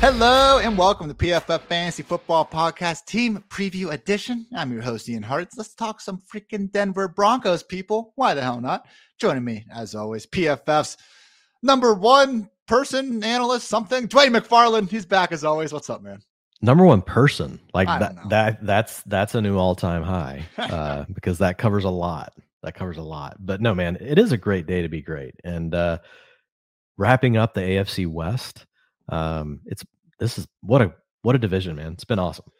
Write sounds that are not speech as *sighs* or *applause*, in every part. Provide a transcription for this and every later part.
Hello and welcome to PFF Fantasy Football Podcast Team Preview Edition. I'm your host, Ian Hartitz. Let's talk some freaking Denver Broncos, people. Why the hell not? Joining me, as always, PFF's number one person, analyst, something, Dwain McFarland. He's back as always. What's up, man? Number one person, like that, that that's that's a new all-time high *laughs* uh, because that covers a lot. That covers a lot. But no, man, it is a great day to be great. And uh, wrapping up the AFC West um, it's this is what a what a division, man. It's been awesome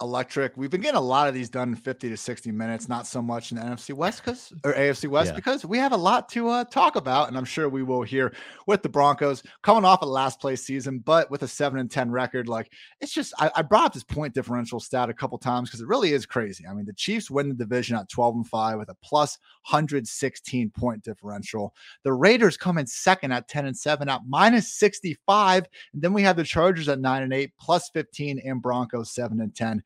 electric. We've been getting a lot of these done in 50 to 60 minutes, not so much in the NFC West because or AFC West yeah. because we have a lot to uh, talk about, and I'm sure we will here with the Broncos coming off a last place season, but with a seven and 10 record. Like it's just I, I brought up this point differential stat a couple times because it really is crazy. I mean, the Chiefs win the division at 12 and 5 with a plus 116 point differential. The Raiders come in second at 10 and 7 at minus 65, and then we have the Chargers at 9 and 8 plus 15 and Broncos 7 and 10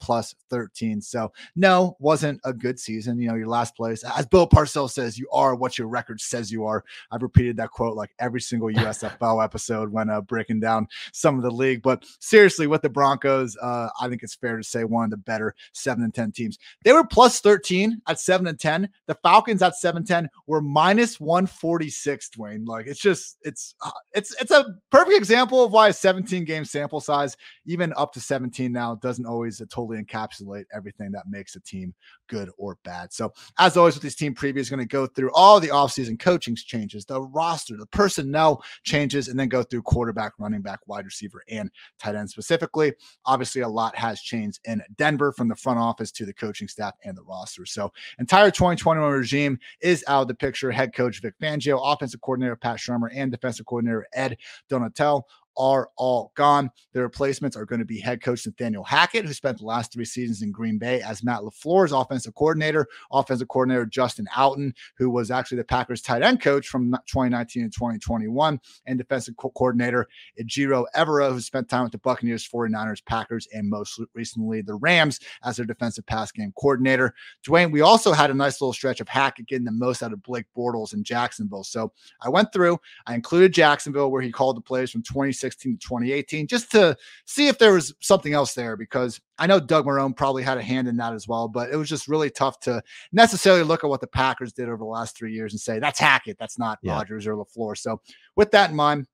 plus 13. So, no, wasn't a good season. You know, your last place, as Bill Parcells says, you are what your record says you are. I've repeated that quote like every single USFL episode when uh, breaking down some of the league. But seriously, with the Broncos, uh, I think it's fair to say one of the better seven and 10 teams. They were plus 13 at seven and 10. The Falcons at 7 10 were minus 146, Dwain. Like, it's just, it's, uh, it's, it's a perfect example of why a 17 game sample size, even up to 17 now, doesn't always encapsulate everything that makes a team good or bad. So, as always, with this team preview is going to go through all the offseason coaching changes, the roster, the personnel changes, and then go through quarterback, running back, wide receiver, and tight end specifically. Obviously, a lot has changed in Denver from the front office to the coaching staff and the roster. So, entire 2021 regime is out of the picture. Head coach Vic Fangio, offensive coordinator Pat Shurmur, and defensive coordinator Ed Donatell are all gone. The replacements are going to be head coach Nathaniel Hackett, who spent the last three seasons in Green Bay as Matt LaFleur's offensive coordinator, offensive coordinator Justin Outten, who was actually the Packers tight end coach from 2019 and 2021, and defensive co- coordinator Ejiro Evero, who spent time with the Buccaneers, 49ers, Packers, and most recently the Rams as their defensive pass game coordinator. Dwain, we also had a nice little stretch of Hackett getting the most out of Blake Bortles in Jacksonville. So I went through, I included Jacksonville, where he called the plays from 26 2016 to 2018, just to see if there was something else there because I know Doug Marrone probably had a hand in that as well, but it was just really tough to necessarily look at what the Packers did over the last three years and say that's Hackett, that's not yeah. Rodgers or LaFleur. So with that in mind,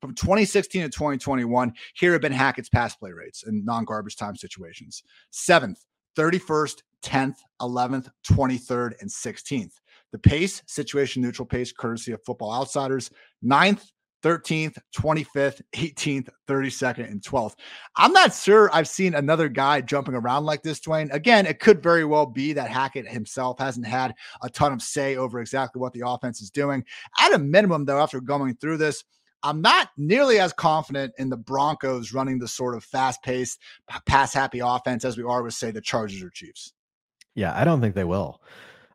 from 2016 to 2021, here have been Hackett's pass play rates in non-garbage time situations: seventh, 31st, 10th, 11th, 23rd, and 16th. The pace, situation neutral pace, courtesy of Football Outsiders, ninth, 13th, 25th, 18th, 32nd, and 12th. I'm not sure I've seen another guy jumping around like this, Dwain. Again, it could very well be that Hackett himself hasn't had a ton of say over exactly what the offense is doing. At a minimum, though, after going through this, I'm not nearly as confident in the Broncos running the sort of fast paced, pass happy offense as we are with, say, the Chargers or Chiefs. Yeah, I don't think they will.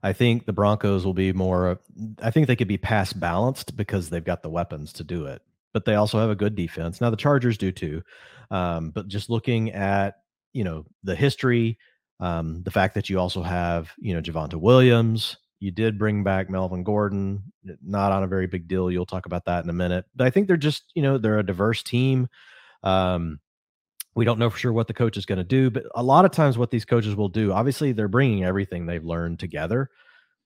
I think the Broncos will be more. I think they could be pass balanced because they've got the weapons to do it, but they also have a good defense. Now the Chargers do too, um, but just looking at you know the history, um, the fact that you also have you know Javonte Williams. You did bring back Melvin Gordon, not on a very big deal. You'll talk about that in a minute. But I think they're just you know they're a diverse team. Um, we don't know for sure what the coach is going to do, but a lot of times, what these coaches will do, obviously, they're bringing everything they've learned together.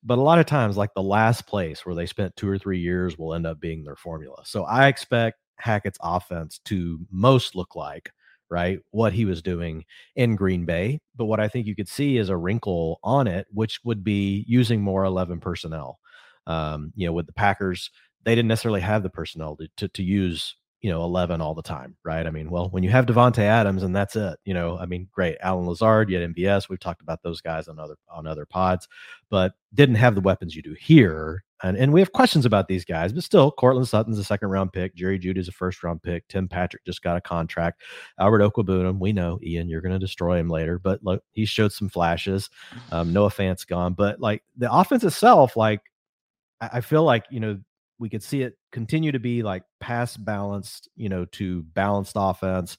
But a lot of times, like the last place where they spent two or three years will end up being their formula. So I expect Hackett's offense to most look like, right, what he was doing in Green Bay. But what I think you could see is a wrinkle on it, which would be using more 11 personnel. Um, you know, with the Packers, they didn't necessarily have the personnel to, to, to use you know 11 all the time, right? I mean, well, when you have Davante Adams and that's it, you know, I mean, great. Allen Lazard, had MVS. We've talked about those guys on other on other pods, but didn't have the weapons you do here. And, and we have questions about these guys, but still, Courtland Sutton's a second round pick. Jerry Jeudy is a first round pick. Tim Patrick just got a contract. Albert Okwuegbunam, we know, Ian, you're going to destroy him later, but look, he showed some flashes. Um, Noah Fant's gone, but like the offense itself, like I feel like you know we could see it continue to be like pass balanced, you know, to balanced offense,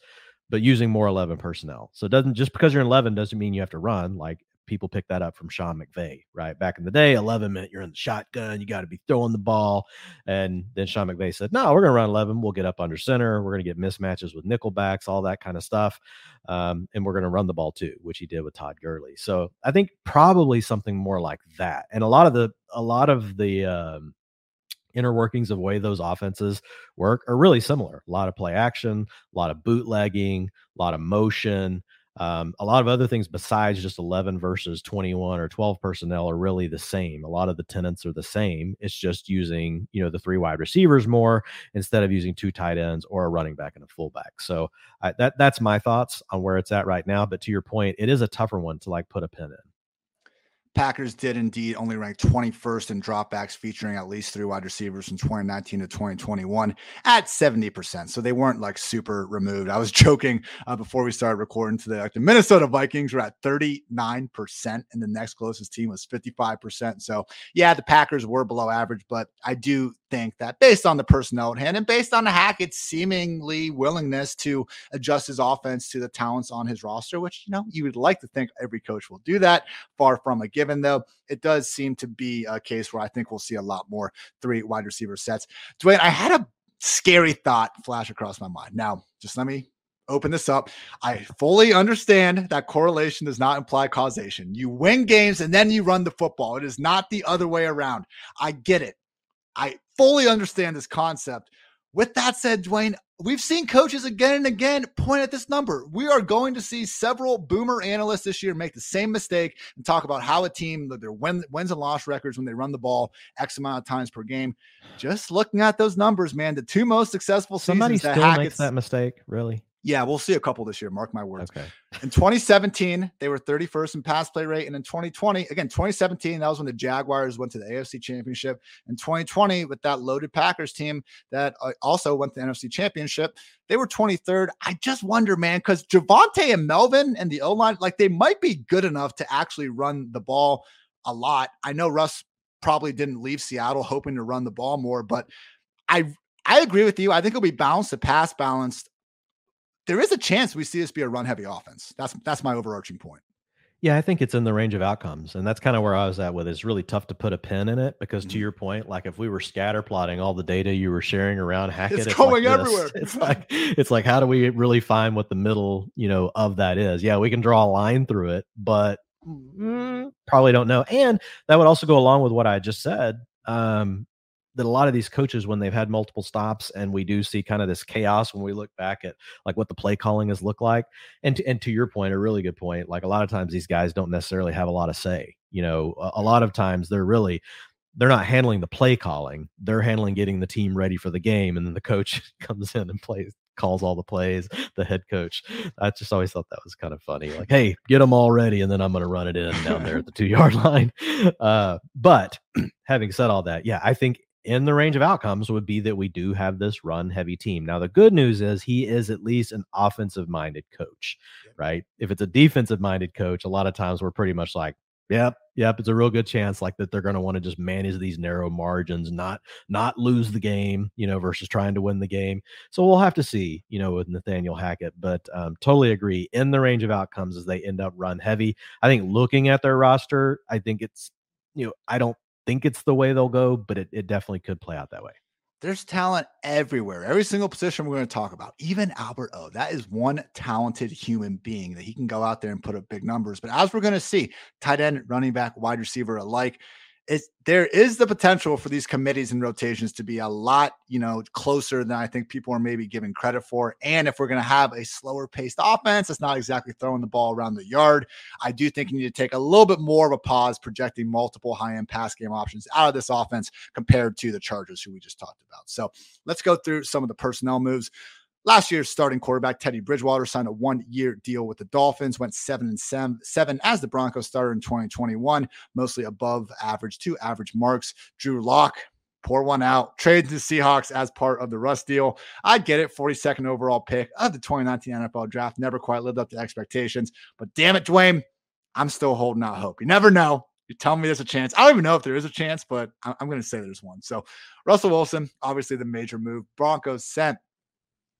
but using more 11 personnel. So it doesn't just because you're in 11 doesn't mean you have to run. Like people pick that up from Sean McVay, right? Back in the day, 11 minute, you're in the shotgun, you got to be throwing the ball. And then Sean McVay said, no, we're going to run 11. We'll get up under center. We're going to get mismatches with nickelbacks, all that kind of stuff. Um, and we're going to run the ball too, which he did with Todd Gurley. So I think probably something more like that. And a lot of the, a lot of the, um, inner workings of way those offenses work are really similar. A lot of play action, a lot of bootlegging, a lot of motion. Um, a lot of other things besides just 11 versus 21 or 12 personnel are really the same. A lot of the tenants are the same. It's just using, you know, the three wide receivers more instead of using two tight ends or a running back and a fullback. So I, that that's my thoughts on where it's at right now. But to your point, it is a tougher one to like put a pin in. Packers did indeed only rank 21st in dropbacks featuring at least three wide receivers from 2019 to 2021 at 70%. So they weren't like super removed. I was *laughs* joking uh, before we started recording today. Like the Minnesota Vikings were at 39%, and the next closest team was 55%. So yeah, the Packers were below average, but I do think that based on the personnel at hand and based on the Hackett's seemingly willingness to adjust his offense to the talents on his roster, which you know you would like to think every coach will do that. Far from a given, though, it does seem to be a case where I think we'll see a lot more three wide receiver sets. Dwain, I had a scary thought flash across my mind. Now, just let me open this up. I fully understand that correlation does not imply causation. You win games and then you run the football. It is not the other way around. I get it. I fully understand this concept. With that said, Dwain, we've seen coaches again and again point at this number. We are going to see several boomer analysts this year make the same mistake and talk about how a team their win, wins and loss records when they run the ball X amount of times per game. Just looking at those numbers, man, the two most successful Somebody seasons still that makes that mistake, really. Yeah, we'll see a couple this year. Mark my words. Okay. in 2017, they were 31st in pass play rate. And in 2020, again, 2017, that was when the Jaguars went to the AFC Championship. In 2020, with that loaded Packers team that uh, also went to the NFC Championship, they were 23rd. I just wonder, man, because Javonte and Melvin and the O line, like they might be good enough to actually run the ball a lot. I know Russ probably didn't leave Seattle hoping to run the ball more, but I I agree with you. I think it'll be balanced to pass balanced there is a chance we see this be a run heavy offense. That's that's my overarching point. Yeah, I think it's in the range of outcomes. And that's kind of where I was at with it. It's really tough to put a pin in it because mm-hmm. to your point, like if we were scatter plotting all the data you were sharing around Hackett, it's, it's going like everywhere. It's like it's like how do we really find what the middle, you know, of that is? Yeah, we can draw a line through it, but mm, probably don't know. And that would also go along with what I just said. Um, that a lot of these coaches when they've had multiple stops and we do see kind of this chaos when we look back at like what the play calling has looked like and to, and to your point a really good point like a lot of times these guys don't necessarily have a lot of say you know a, a lot of times they're really they're not handling the play calling they're handling getting the team ready for the game and then the coach *laughs* comes in and plays calls all the plays the head coach. I just always thought that was kind of funny like hey get them all ready and then i'm going to run it in down there at the two yard *laughs* line. Uh, but *clears throat* having said all that yeah i think in the range of outcomes would be that we do have this run heavy team. Now, the good news is he is at least an offensive minded coach, right? If it's a defensive minded coach, a lot of times we're pretty much like, yep, yep, it's a real good chance like that they're going to want to just manage these narrow margins, not not lose the game, you know, versus trying to win the game. So we'll have to see, you know, with Nathaniel Hackett, but um, totally agree in the range of outcomes as they end up run heavy. I think looking at their roster, I think it's you know, I don't think it's the way they'll go, but it, it definitely could play out that way. There's talent everywhere. Every single position we're going to talk about, even Albert O. That is one talented human being that he can go out there and put up big numbers. But as we're going to see, tight end, running back, wide receiver alike, is there is the potential for these committees and rotations to be a lot, you know, closer than I think people are maybe giving credit for. And if we're going to have a slower paced offense, it's not exactly throwing the ball around the yard. I do think you need to take a little bit more of a pause projecting multiple high end pass game options out of this offense compared to the Chargers, who we just talked about. So let's go through some of the personnel moves. Last year's starting quarterback Teddy Bridgewater signed a one-year deal with the Dolphins, went seven and seven, seven as the Broncos starter in 2021, mostly above average to average marks. Drew Lock pour one out, trade to the Seahawks as part of the Russ deal. I get it, 42nd overall pick of the 2019 NFL draft. Never quite lived up to expectations, but damn it, Dwain, I'm still holding out hope. You never know. You tell me there's a chance. I don't even know if there is a chance, but I'm going to say there's one. So Russell Wilson, obviously the major move. Broncos sent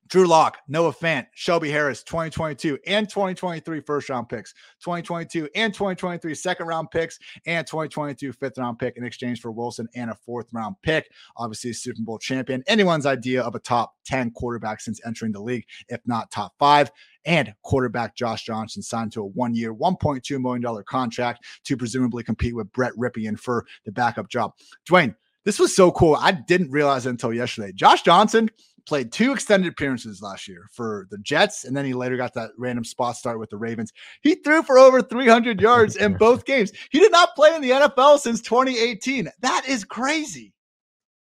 Drew Lock, Noah Fant, Shelby Harris, 2022 and 2023 first round picks, 2022 and 2023 second round picks, and 2022 fifth round pick in exchange for Wilson and a fourth round pick. Obviously, Super Bowl champion. Anyone's idea of a top 10 quarterback since entering the league, if not top five. And quarterback Josh Johnson signed to a one year, $1.2 million contract to presumably compete with Brett Rypien for the backup job. Dwain, this was so cool. I didn't realize until yesterday. Josh Johnson played two extended appearances last year for the Jets, and then he later got that random spot start with the Ravens. He threw for over 300 yards in *laughs* both games. He did not play in the NFL since 2018. That is crazy.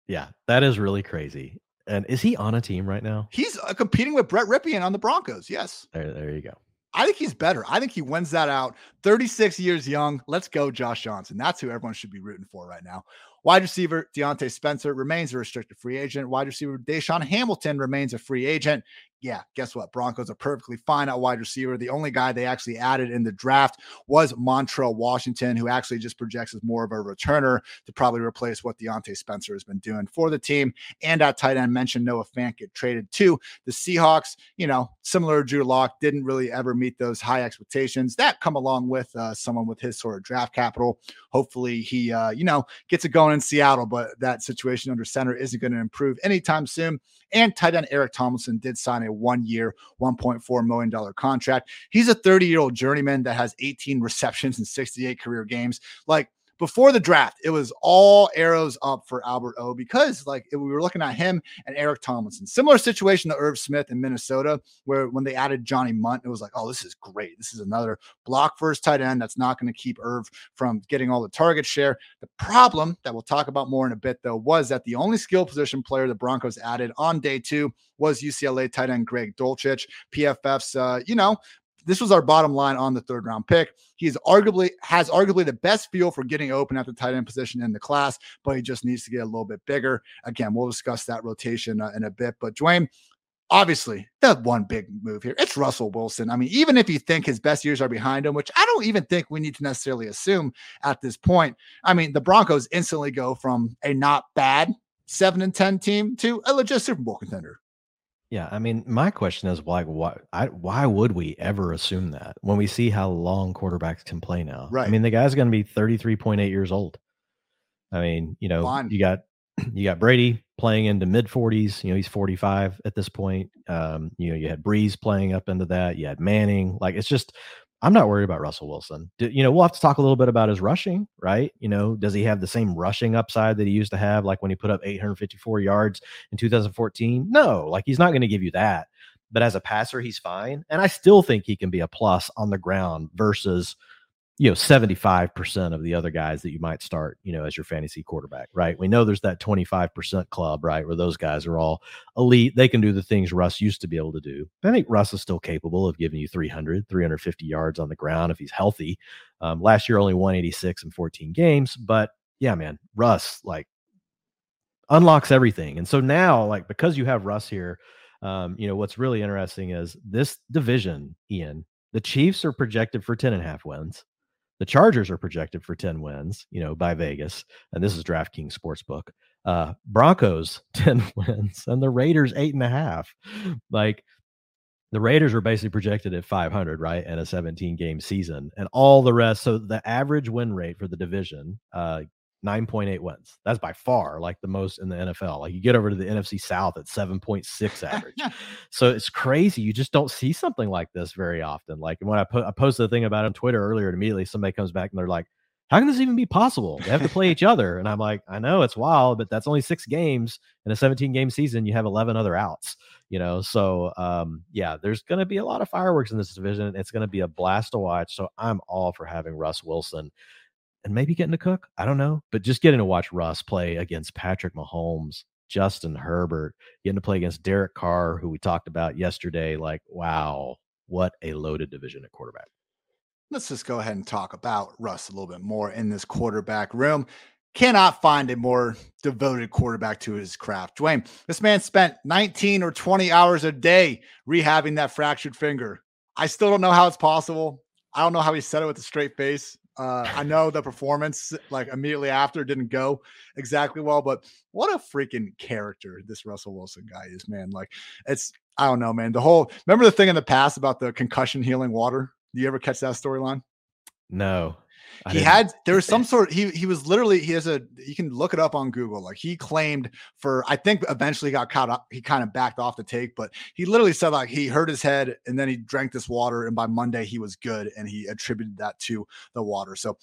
Yeah, that is really crazy. And is he on a team right now? He's uh, competing with Brett Rypien on the Broncos. Yes. There, there you go. I think he's better. I think he wins that out. 36 years young. Let's go, Josh Johnson. That's who everyone should be rooting for right now. Wide receiver Diontae Spencer remains a restricted free agent. Wide receiver DaeSean Hamilton remains a free agent yeah, guess what? Broncos are perfectly fine at wide receiver. The only guy they actually added in the draft was Montrell Washington, who actually just projects as more of a returner to probably replace what Diontae Spencer has been doing for the team. And at tight end, mentioned Noah Fant get traded to the Seahawks. You know, similar to Drew Lock, didn't really ever meet those high expectations that come along with uh, someone with his sort of draft capital. Hopefully, he, uh, you know, gets it going in Seattle, but that situation under center isn't going to improve anytime soon. And tight end Eric Tomlinson did sign a one year, $1.4 million contract. He's a 30 year old journeyman that has 18 receptions in 68 career games. Like, before the draft, it was all arrows up for Albert O because like we were looking at him and Eric Tomlinson. Similar situation to Irv Smith in Minnesota, where when they added Johnny Mundt, it was like, oh, this is great. This is another block first tight end that's not going to keep Irv from getting all the target share. The problem that we'll talk about more in a bit, though, was that the only skill position player the Broncos added on day two was UCLA tight end Greg Dulcich. PFF's, uh, you know, this was our bottom line on the third round pick. He's arguably has arguably the best feel for getting open at the tight end position in the class, but he just needs to get a little bit bigger. Again, we'll discuss that rotation uh, in a bit. But Dwain, obviously, the one big move here, it's Russell Wilson. I mean, even if you think his best years are behind him, which I don't even think we need to necessarily assume at this point. I mean, the Broncos instantly go from a not bad seven and ten team to a legit Super Bowl contender. Yeah, I mean, my question is like, why? I, why would we ever assume that when we see how long quarterbacks can play now? Right. I mean, the guy's going to be thirty three point eight years old. I mean, you know, Fine. you got *clears throat* you got Brady playing into mid forties. You know, he's forty five at this point. Um, you know, you had Brees playing up into that. You had Manning. Like, it's just I'm not worried about Russell Wilson. You know, we'll have to talk a little bit about his rushing, right? You know, does he have the same rushing upside that he used to have, like when he put up 854 yards in 2014? No, like he's not going to give you that. But as a passer, he's fine. And I still think he can be a plus on the ground versus you know 75% of the other guys that you might start you know as your fantasy quarterback right? We know there's that 25% club right where those guys are all elite. They can do the things russ used to be able to do. I think russ is still capable of giving you 300 350 yards on the ground if he's healthy. Um, last year only 186 in 14 games but yeah man russ like unlocks everything. And so now like because you have russ here um, you know what's really interesting is this division ian the chiefs are projected for 10 and a half wins the Chargers are projected for 10 wins, you know, by Vegas. And this is DraftKings Sportsbook. Uh, Broncos *laughs* 10 wins and the Raiders eight and a half. Like the Raiders were basically projected at 500, right? And a 17 game season and all the rest. So the average win rate for the division, uh, 9.8 wins. That's by far like the most in the NFL. Like you get over to the NFC South at 7.6 *laughs* average. so it's crazy. You just don't see something like this very often. Like when I put I posted a thing about it on Twitter earlier, and immediately somebody comes back and they're like, how can this even be possible? They have to play each other. And I'm like, I know it's wild, but that's only six games in a 17 game season. You have 11 other outs, you know? So, um, yeah, there's going to be a lot of fireworks in this division. It's going to be a blast to watch. So I'm all for having Russ Wilson and maybe getting to cook. I don't know, but just getting to watch Russ play against Patrick Mahomes, Justin Herbert, getting to play against Derek Carr, who we talked about yesterday. Like, wow, what a loaded division at quarterback. Let's just go ahead and talk about Russ a little bit more in this quarterback room. Cannot find a more devoted quarterback to his craft. Dwain, this man spent 19 or 20 hours a day rehabbing that fractured finger. I still don't know how it's possible. I don't know how he said it with a straight face. Uh, I know the performance, like immediately after, didn't go exactly well, but what a freaking character this Russell Wilson guy is, man. Like, it's, I don't know, man. The whole, remember the thing in the past about the concussion healing water? Do you ever catch that storyline? No. I he had *laughs* there was some sort he he was literally he has a you can look it up on Google like he claimed for I think eventually got caught up he kind of backed off the take but he literally said like he hurt his head and then he drank this water and by Monday he was good and he attributed that to the water so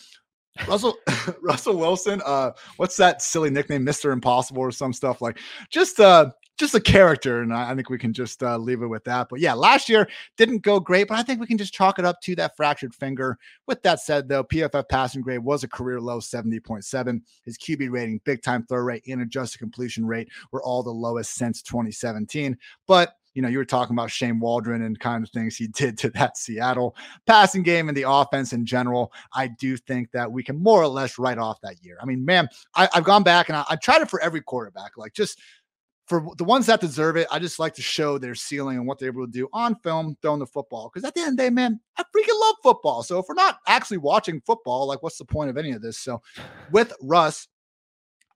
Russell *laughs* Russell Wilson uh what's that silly nickname Mr. Impossible or some stuff like just uh just a character, and I, think we can just uh, leave it with that. But yeah, last year didn't go great, but I think we can just chalk it up to that fractured finger. With that said, though, PFF passing grade was a career low 70.7. His QB rating, big time throw rate, and adjusted completion rate were all the lowest since 2017. But you know, you were talking about Shane Waldron and kind of things he *laughs* did to that Seattle passing game and the offense in general. I do think that we can more or less write off that year. I mean, man, I, have gone back and I, I tried it for every quarterback, like just for the ones that deserve it, I just like to show their ceiling and what they're able to do on film, throwing the football. Because at the end of the day, man, I freaking love football. So if we're not actually watching football, like what's the point of any of this? So with Russ,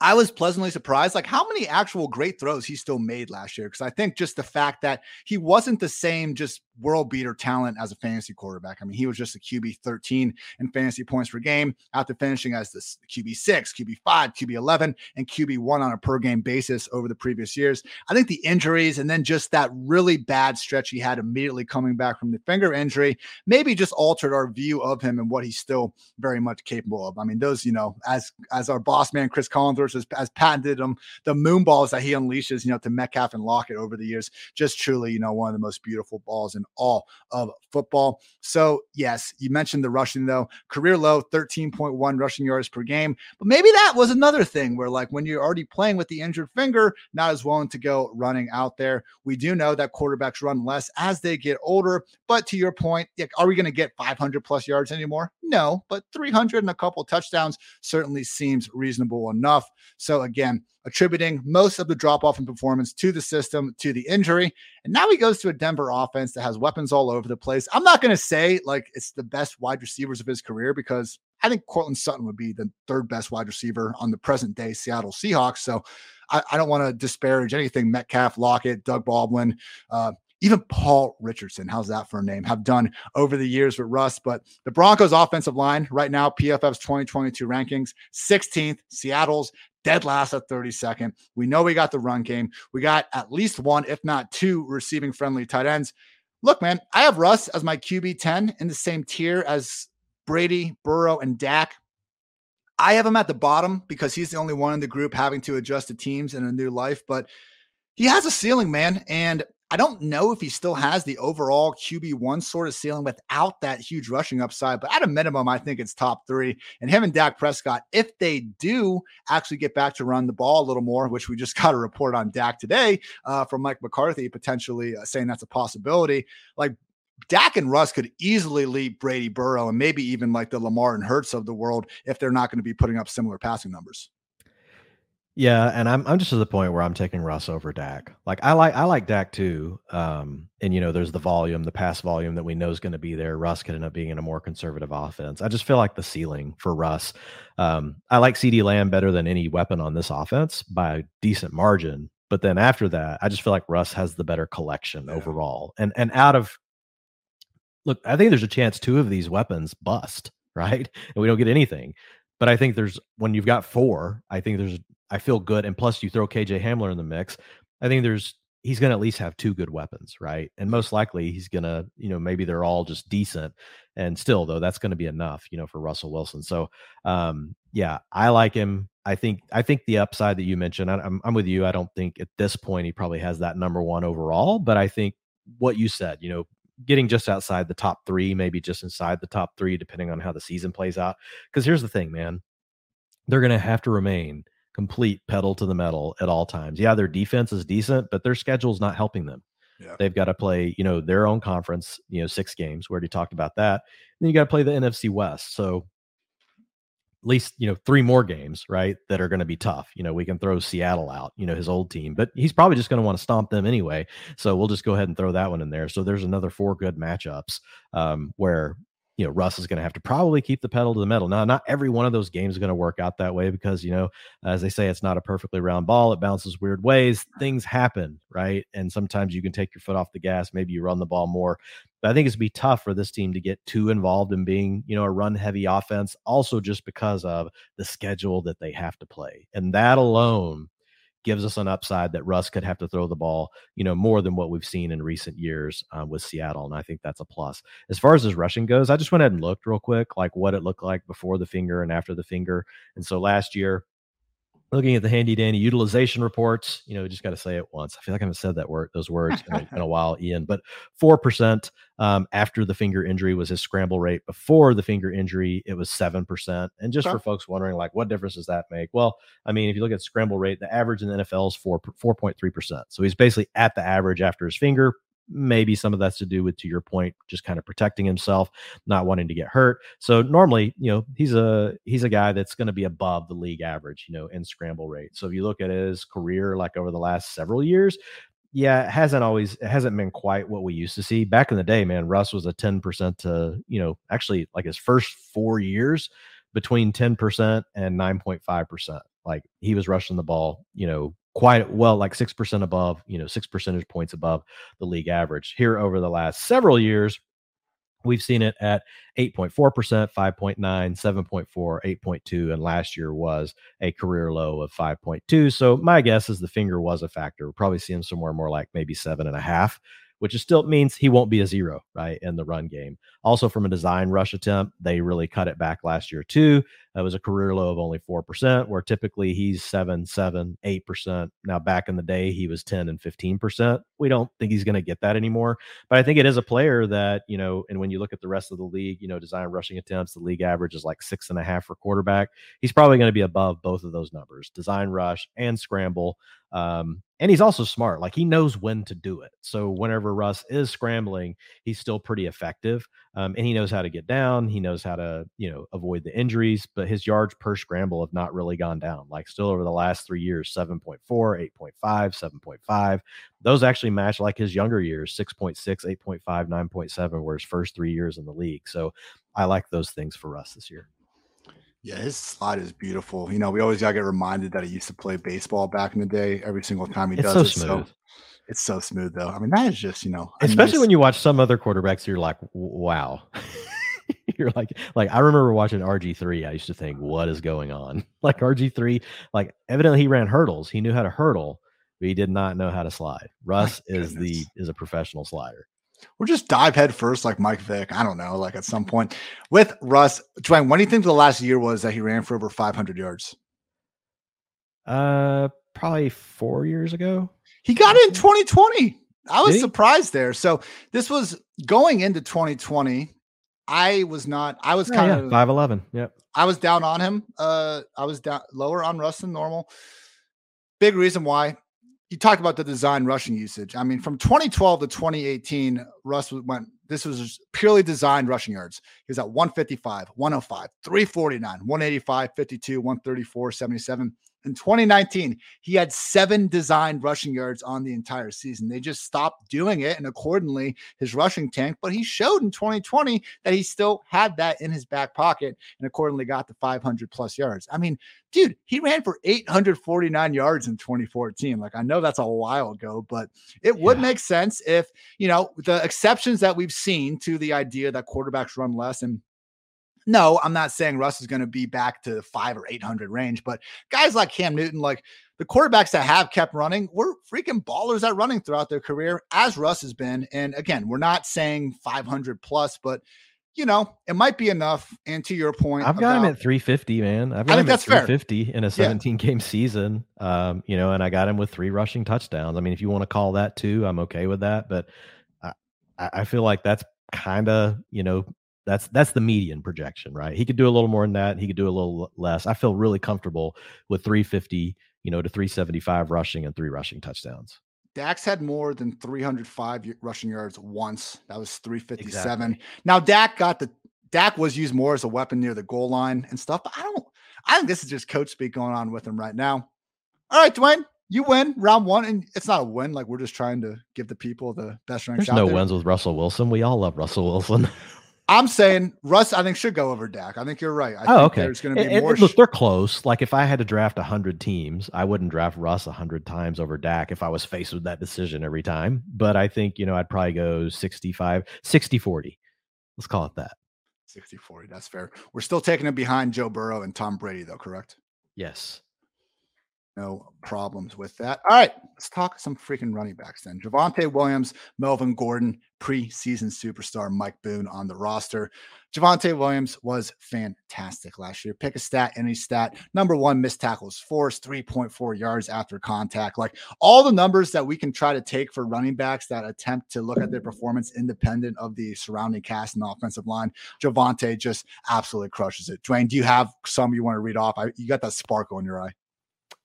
I was pleasantly surprised, like how many actual great throws he still made last year. Because I think just the fact that he wasn't the same just world beater talent as a fantasy quarterback. I mean, he was just a QB 13 in fantasy points per game after finishing as the QB six, QB five, QB 11, and QB one on a per game basis over the previous years. I think the injuries and then just that really bad stretch he had immediately coming back from the finger injury maybe just altered our view of him and what he's still very much capable of. I mean, those, you know, as as our boss man Chris Collinsworth has, has patented him, the moon balls that he unleashes, you know, to Metcalf and Lockett over the years, just truly, you know, one of the most beautiful balls in all of football. So, yes, you mentioned the rushing though, career low 13.1 rushing yards per game. But maybe that was another thing where, like, when you're already playing with the injured finger, not as willing to go running out there. We do know that quarterbacks run less as they get older. But to your point, like, are we going to get 500 plus yards anymore? No, but 300 and a couple touchdowns certainly seems reasonable enough. So, again, attributing most of the drop off in performance to the system, to the injury. And now he goes to a Denver offense that has weapons all over the place. I'm not going to say like it's the best wide receivers of his career because I think Courtland Sutton would be the third best wide receiver on the present day Seattle Seahawks. So I, I don't want to disparage anything Metcalf, Lockett, Doug Baldwin, uh, even Paul Richardson, how's that for a name, have done over the years with Russ. But the Broncos offensive line right now, PFF's 2022 rankings, 16th, Seattle's dead last at 32nd. We know we got the run game. We got at least one, if not two, receiving friendly tight ends. Look, man, I have Russ as my QB 10 in the same tier as Brady, Burrow, and Dak. I have him at the bottom because he's the only one in the group having to adjust to teams in a new life, but he has a ceiling, man. And I don't know if he still has the overall QB1 sort of ceiling without that huge rushing upside, but at a minimum, I think it's top three. And him and Dak Prescott, if they do actually get back to run the ball a little more, which we just *laughs* got a report on Dak today uh, from Mike McCarthy, potentially uh, saying that's a possibility. Like Dak and Russ could easily lead Brady Burrow and maybe even like the Lamar and Hurts of the world if they're not going to be putting up similar passing numbers. Yeah, and I'm I'm just to the point where I'm taking Russ over Dak. Like I like I like Dak too. Um, and you know, there's the volume, the pass volume that we know is going to be there. Russ could end up being in a more conservative offense. I just feel like the ceiling for Russ. Um, I like CeeDee Lamb better than any weapon on this offense by a decent margin. But then after that, I just feel like Russ has the better collection yeah. overall. And and out of look, I think there's a chance two of these weapons bust, *laughs* right? And we don't get anything. But I think there's when you've got four, I think there's I feel good. And plus, you throw KJ Hamler in the mix. I think there's he's going to at least have two good weapons, right? And most likely he's going to, you know, maybe they're all just decent. And still, though, that's going to be enough, you know, for Russell Wilson. So, um, yeah, I like him. I think I think the upside that you mentioned, I, I'm I'm with you. I don't think at this point he probably has that number one overall, but I think what you said, you know, getting just outside the top three, maybe just inside the top three, depending on how the season plays out. Because here's the thing, man, they're going to have to remain complete pedal to the metal at all times. Yeah, their defense is decent, but their schedule is not helping them. Yeah. They've got to play, you know, their own conference, you know, six games. We already talked about that. And then you got to play the NFC West. So at least, you know, three more games, right, that are going to be tough. You know, we can throw Seattle out, you know, his old team, but he's probably just going to want to stomp them anyway. So we'll just go ahead and throw that one in there. So there's another four good matchups um, where you know, Russ is going to have to probably keep the pedal to the metal. Now, not every one of those games is going to work out that way because, you know, as they say, it's not a perfectly round ball. It bounces weird ways. Things happen, right? And sometimes you can take your foot off the gas. Maybe you run the ball more. But I think it's be tough for this team to get too involved in being, you know, a run heavy offense, also just because of the schedule that they have to play. And that alone gives us an upside that Russ could have to throw the ball, you know, more than what we've seen in recent years uh, with Seattle. And I think that's a plus. As far as his rushing goes, I just went ahead and looked real quick, like what it looked like before the finger and after the finger. And so last year, looking at the handy dandy utilization reports, you know, just got to say it once. I feel like I haven't said that word, those words in a, in a while, Ian. But four percent um, after the finger injury was his scramble rate. Before the finger injury, it was seven percent. And just for folks wondering, like, what difference does that make? Well, I mean, if you look at scramble rate, the average in the NFL is four four point three percent. So he's basically at the average after his finger maybe some of that's to do with to your point just kind of protecting himself not wanting to get hurt. So normally you know he's a he's a guy that's going to be above the league average you know in scramble rate. So if you look at his career like over the last several years yeah it hasn't always it hasn't been quite what we used to see. Back in the day man russ was a 10% to you know actually like his first four years between 10% and 9.5% like he was rushing the ball you know quite well, like 6% above, you know, six percentage points above the league average. Here over the last several years, we've seen it at 8.4%, 5.9, 7.4, 8.2, and last year was a career low of 5.2. So my guess is the finger was a factor. We're probably seeing somewhere more like maybe seven and a half which is still means he won't be a zero, right, in the run game. Also, from a design rush attempt, they really cut it back last year, too. That was a career low of only 4%, where typically he's 7, 7, 8%. Now, back in the day, he was 10 and 15%. We don't think he's going to get that anymore. But I think it is a player that, you know, and when you look at the rest of the league, you know, design rushing attempts, the league average is like six and a half for quarterback. He's probably going to be above both of those numbers design rush and scramble. Um, and he's also smart. Like he knows when to do it. So whenever Russ is scrambling, he's still pretty effective. Um, and he knows how to get down. He knows how to, you know, avoid the injuries. But his yards per scramble have not really gone down. Like still over the last three years, 7.4, 8.5, 7.5. Those actually match like his younger years, 6.6, 8.5, 9.7, were his first three years in the league. So I like those things for Russ this year. Yeah, his slide is beautiful. You know, we always gotta get reminded that he used to play baseball back in the day. Every single time he it's does so it, smooth. so it's so smooth though. I mean, that is just you know, especially nice... when you watch some other quarterbacks, you're like, wow. *laughs* you're like, like I remember watching RG three. I used to think, what is going on? *laughs* Like RG three, like evidently he ran hurdles. He knew how to hurdle, but he did not know how to slide. Russ is the is a professional slider or just dive head first like Mike Vick. I don't know, like at some point with Russ. Dwain, when do you think the last year was that he ran for over 500 yards? Uh, probably four years ago. He got it in 2020. I was surprised there. So this was going into 2020. I was not. I was kind of five eleven. Yep. I was down on him. Uh, I was down lower on Russ than normal. Big reason why you talked about the design rushing usage. I mean, from 2012 to 2018, Russ went. This was purely designed rushing yards. He was at 155, 105, 349, 185, 52, 134, 77. In 2019, he had seven designed rushing yards on the entire season. They just stopped doing it, and accordingly, his rushing tank. But he showed in 2020 that he still had that in his back pocket, and accordingly got the 500 plus yards. I mean, dude, he ran for 849 yards in 2014. Like, I know that's a while ago, but it would yeah. make sense if, you know, the exceptions that we've seen to the idea that quarterbacks run less and No, I'm not saying Russ is going to be back to five or 800 range, but guys like Cam Newton, like the quarterbacks that have kept running were freaking ballers at running throughout their career, as Russ has been. And again, we're not saying 500 plus, but you know, it might be enough. And to your point, I've got about, him at 350, man. I've got I think him that's at 350 fair. in a 17 yeah. game season. Um, you know, and I got him with three rushing touchdowns. I mean, if you want to call that two, I'm okay with that. But I, I feel like that's kind of, you know, that's that's the median projection, right? He could do a little more than that. He could do a little less. I feel really comfortable with 350, you know, to 375 rushing and three rushing touchdowns. Dak's had more than 305 rushing yards once. That was 357. Exactly. Now Dak got the Dak was used more as a weapon near the goal line and stuff, but I don't I think this is just coach speak going on with him right now. All right, Dwain, you win round one, and it's not a win. Like we're just trying to give the people the best. There's no there. wins with Russell Wilson. We all love Russell Wilson. *laughs* I'm saying Russ, I think should go over Dak. I think you're right. I oh, okay. There's going to be more. look, they're close. Like if I had to draft hundred teams, I wouldn't draft Russ hundred times over Dak if I was faced with that decision every time. But I think you know I'd probably go 65, 60, 40. Let's call it that. 60, 40. That's fair. We're still taking it behind Joe Burrow and Tom Brady, though. Correct? Yes. No problems with that. All right, let's talk some freaking running backs then. Javonte Williams, Melvin Gordon, preseason superstar Mike Boone on the roster. Javonte Williams was fantastic last year. Pick a stat, any stat. Number one, missed tackles forced, 3.4 yards after contact. Like all the numbers that we can try to take for running backs that attempt to look at their performance independent of the surrounding cast and offensive line. Javonte just absolutely crushes it. Dwain, do you have some you want to read off? I, you got that sparkle in your eye.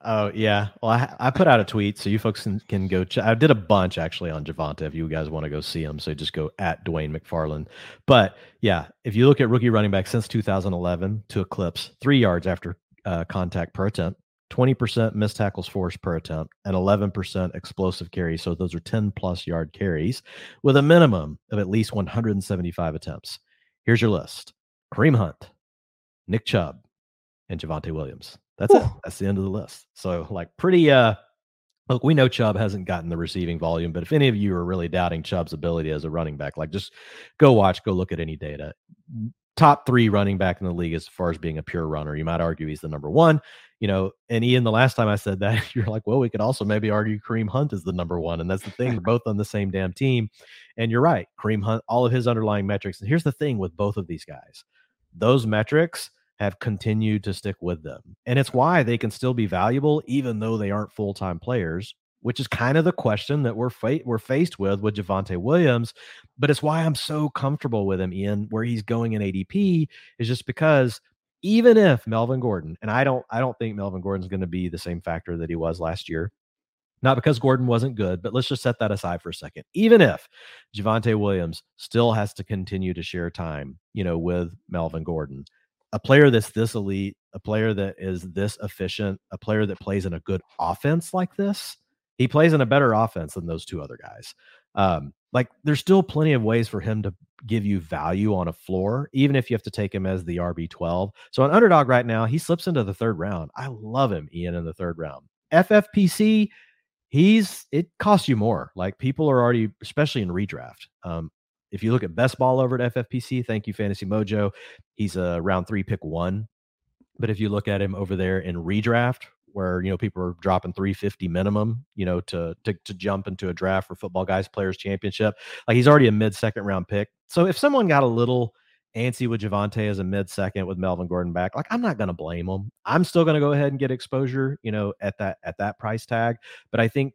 Oh yeah. Well, I, I put out a tweet so you folks can, can go. Ch- I did a bunch actually on Javonte. If you guys want to go see him, so just go at Dwain McFarland. But yeah, if you look at rookie running back since 2011 to eclipse three yards after uh, contact per attempt, 20% missed tackles forced per attempt, and 11% explosive carries. So those are 10 plus yard carries with a minimum of at least 175 attempts. Here's your list: Kareem Hunt, Nick Chubb, and Javonte Williams. That's it. That's the end of the list. So like pretty uh look, we know Chubb hasn't gotten the receiving volume, but if any of you are really doubting Chubb's ability as a running back, like just go watch, go look at any data. Top three running back in the league as far as being a pure runner. You might argue he's the number one. You know, and Ian, the last time I said that, *laughs* you're like, well, we could also maybe argue Kareem Hunt is the number one. And that's the thing, *laughs* they're both on the same damn team. And you're right. Kareem Hunt, all of his underlying metrics. And here's the thing with both of these guys, those metrics have continued to stick with them. And it's why they can still be valuable even though they aren't full-time players, which is kind of the question that we're fa- we're faced with with Javonte Williams, but it's why I'm so comfortable with him Ian where he's going in ADP is just because even if Melvin Gordon and I don't I don't think Melvin Gordon's going to be the same factor that he was last year. Not because Gordon wasn't good, but let's just set that aside for a second. Even if Javonte Williams still has to continue to share time, you know, with Melvin Gordon, a player that's this elite, a player that is this efficient, a player that plays in a good offense like this, he plays in a better offense than those two other guys. Um, like there's still plenty of ways for him to give you value on a floor, even if you have to take him as the RB12. So an underdog right now, he slips into the third round. I love him, Ian, in the third round. FFPC, he's it costs you more. Like people are already, especially in redraft. Um, if you look at best ball over at FFPC, thank you, Fantasy Mojo. He's a round three pick one. But if you look at him over there in redraft, where you know people are dropping 350 minimum, you know, to to to jump into a draft for football guys players championship, like he's already a mid second round pick. So if someone got a little antsy with Javonte as a mid second with Melvin Gordon back, like I'm not going to blame him. I'm still going to go ahead and get exposure, you know, at that at that price tag. But I think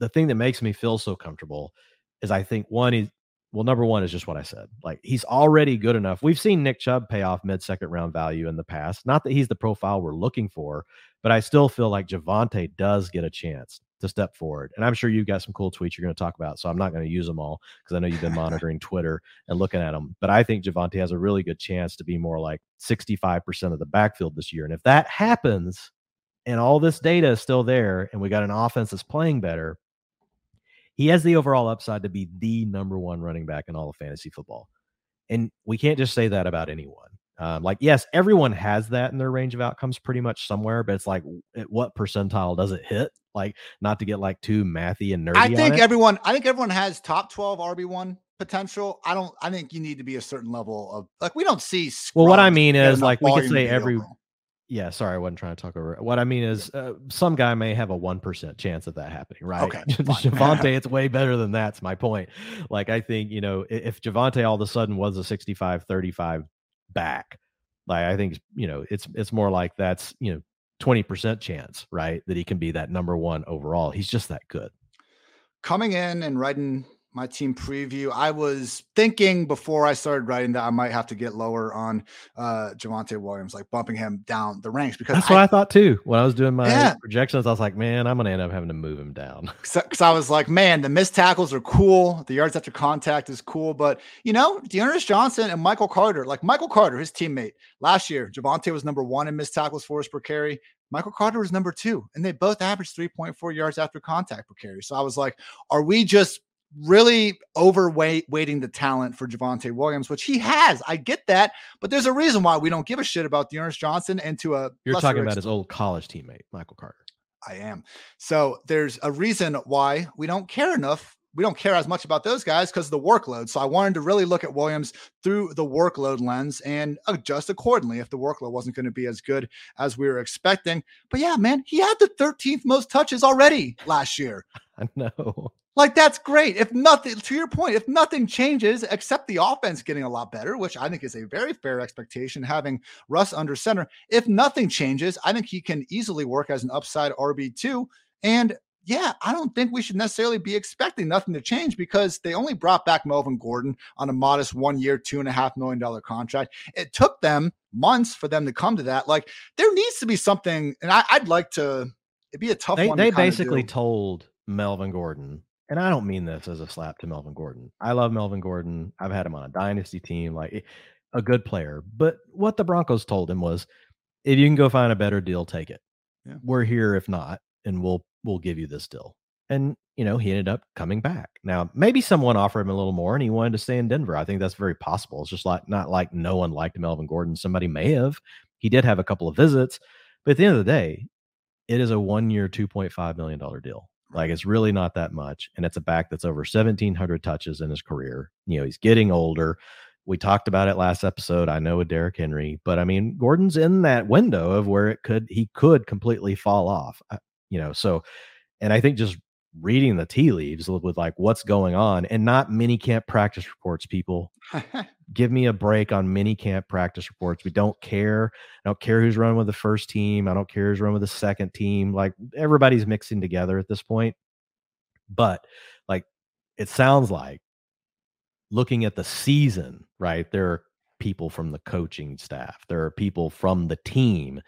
the thing that makes me feel so comfortable is I think one is well, number one is just what I said. Like he's already good enough. We've seen Nick Chubb pay off mid second round value in the past. Not that he's the profile we're looking for, but I still feel like Javonte does get a chance to step forward. And I'm sure you've got some cool tweets you're going to talk about. So I'm not going to use them all because I know you've been monitoring Twitter and looking at them. But I think Javonte has a really good chance to be more like 65% of the backfield this year. And if that happens and all this data is still there and we got an offense that's playing better, he has the overall upside to be the number one running back in all of fantasy football. And we can't just say that about anyone. Um, like, yes, everyone has that in their range of outcomes pretty much somewhere, but it's like, at what percentile does it hit? Like, not to get like too mathy and nerdy. I think everyone, I think everyone has top 12 RB1 potential. I don't. I think you need to be a certain level of like we don't see. Well, what I mean is like we could say every. Overall. Yeah, sorry, I wasn't trying to talk over. What I mean is, uh, some guy may have a one percent chance of that happening, right? Okay, *laughs* Javonte, *laughs* it's way better than that's my point. Like, I think you know, if Javonte all of a sudden was a 65-35 back, like I think you know, it's it's more like that's you know, twenty percent chance, right, that he can be that number one overall. He's just that good. Coming in and writing my team preview. I was thinking before I started writing that I might have to get lower on uh Javonte Williams, like bumping him down the ranks because that's I, what I thought too. When I was doing my yeah. projections, I was like, man, I'm gonna end up having to move him down. *laughs* Because I was like, man, the missed tackles are cool, the yards after contact is cool, but you know, D'Ernest Johnson and Michael Carter, like Michael Carter, his teammate last year, Javonte was number one in missed tackles forced per carry. Michael Carter was number two, and they both averaged 3.4 yards after contact per carry. So I was like, are we just really overweight weighting the talent for Javonte Williams, which he has. I get that, but there's a reason why we don't give a shit about D'Ernest Johnson and to a you're talking about his old college teammate, Michael Carter. I am. So there's a reason why we don't care enough. We don't care as much about those guys because of the workload. So I wanted to really look at Williams through the workload lens and adjust accordingly if the workload wasn't going to be as good as we were expecting. But yeah, man, he had the 13th most touches already last year. *laughs* I know. Like that's great. If nothing, to your point, if nothing changes except the offense getting a lot better, which I think is a very fair expectation, having Russ under center. If nothing changes, I think he can easily work as an upside RB two. And yeah, I don't think we should necessarily be expecting nothing to change because they only brought back Melvin Gordon on a modest one year, two and a half million dollar contract. It took them months for them to come to that. Like there needs to be something, and I, would like to. It'd be a tough they, one. They basically told Melvin Gordon and I don't mean this as a slap to Melvin Gordon. I love Melvin Gordon. I've had him on a dynasty team, like eh, a good player. But what the Broncos told him was, if you can go find a better deal, take it. Yeah. We're here if not, and we'll we'll give you this deal. And you know, he ended up coming back. Now, maybe someone offered him a little more and he wanted to stay in Denver. I think that's very possible. It's just like not like no one liked Melvin Gordon. Somebody may have. He did have a couple of visits, but at the end of the day, it is a one year, $2.5 million deal. Like it's really not that much. And it's a back that's over 1,700 touches in his career. You know, he's getting older. We talked about it last episode. I know with Derrick Henry, but I mean, Gordon's in that window of where it could, he could completely fall off, uh, you know. So, and I think just reading the tea leaves with like what's going on and not mini camp practice reports, people. *laughs* Give me a break on mini camp practice reports. We don't care. I don't care who's running with the first team. I don't care who's running with the second team. Like everybody's mixing together at this point. But like it sounds like looking at the season, right? There are people from the coaching staff, there are people from the team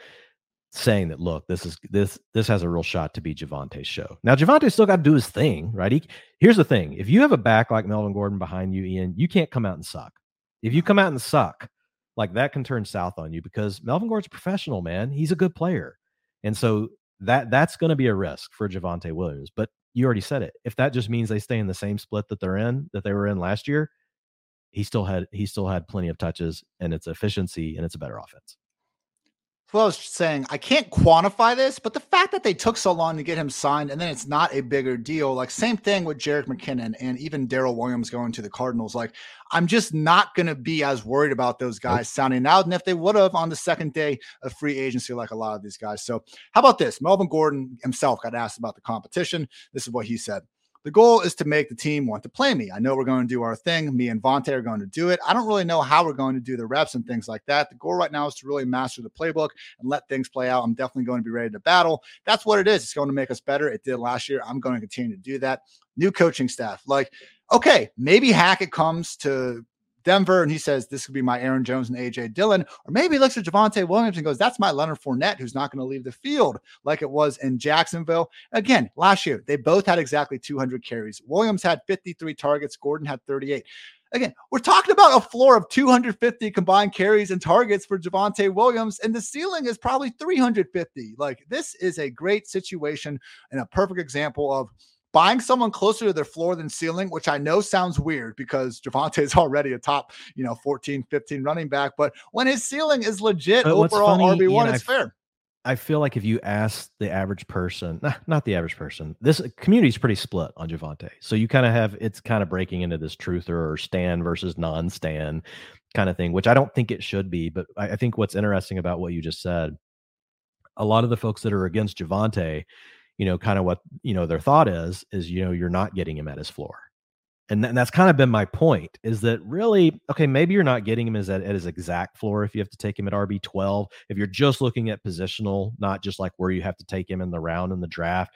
saying that look, this is this this has a real shot to be Javonte's show. Now Javonte still got to do his thing, right? He, here's the thing: if you have a back like Melvin Gordon behind you, Ian, you can't come out and suck. If you come out and suck, like that can turn south on you because Melvin Gordon's professional, man. He's a good player, and so that that's going to be a risk for Javonte Williams. But you already said it. If that just means they stay in the same split that they're in, that they were in last year, he still had he still had plenty of touches, and it's efficiency, and it's a better offense well, I was saying I can't quantify this, but the fact that they took so long to get him signed and then it's not a bigger deal, like same thing with Jerick McKinnon and even Darrel Williams going to the Cardinals. Like, I'm just not going to be as worried about those guys sounding out. And if they would have on the second day of free agency, like a lot of these guys. So, how about this? Melvin Gordon himself got asked about the competition. This is what he said. The goal is to make the team want to play me. I know we're going to do our thing. Me and Vontae are going to do it. I don't really know how we're going to do the reps and things like that. The goal right now is to really master the playbook and let things play out. I'm definitely going to be ready to battle. That's what it is. It's going to make us better. It did last year. I'm going to continue to do that. New coaching staff. Like, okay, maybe Hackett comes to Denver, and he says this could be my Aaron Jones and AJ Dillon, or maybe he looks at Javonte Williams and goes, "That's my Leonard Fournette, who's not going to leave the field like it was in Jacksonville." Again, last year they both had exactly 200 carries. Williams had 53 targets. Gordon had 38. Again, we're talking about a floor of 250 combined carries and targets for Javonte Williams, and the ceiling is probably 350. Like, this is a great situation and a perfect example of buying someone closer to their floor than ceiling, which I know sounds weird because Javonte is *laughs* already a top, you know, 14, 15 running back. But when his ceiling is legit but overall RB1, it's I've, fair. I feel like if you ask the average person, *laughs* not the average person, this community is pretty split on Javonte. So you kind of have it's kind of breaking into this truther or stan versus non-stan kind of thing, which I don't think it should be. But I, I think what's interesting about what you just said, a lot of the folks that are against Javonte, you know, kind of what you know their thought is is you know you're not getting him at his floor. And, th- and that's kind of been my point is that really okay maybe you're not getting him as at, at his exact floor if you have to take him at rb 12 if you're just looking at positional not just like where you have to take him in the round in the draft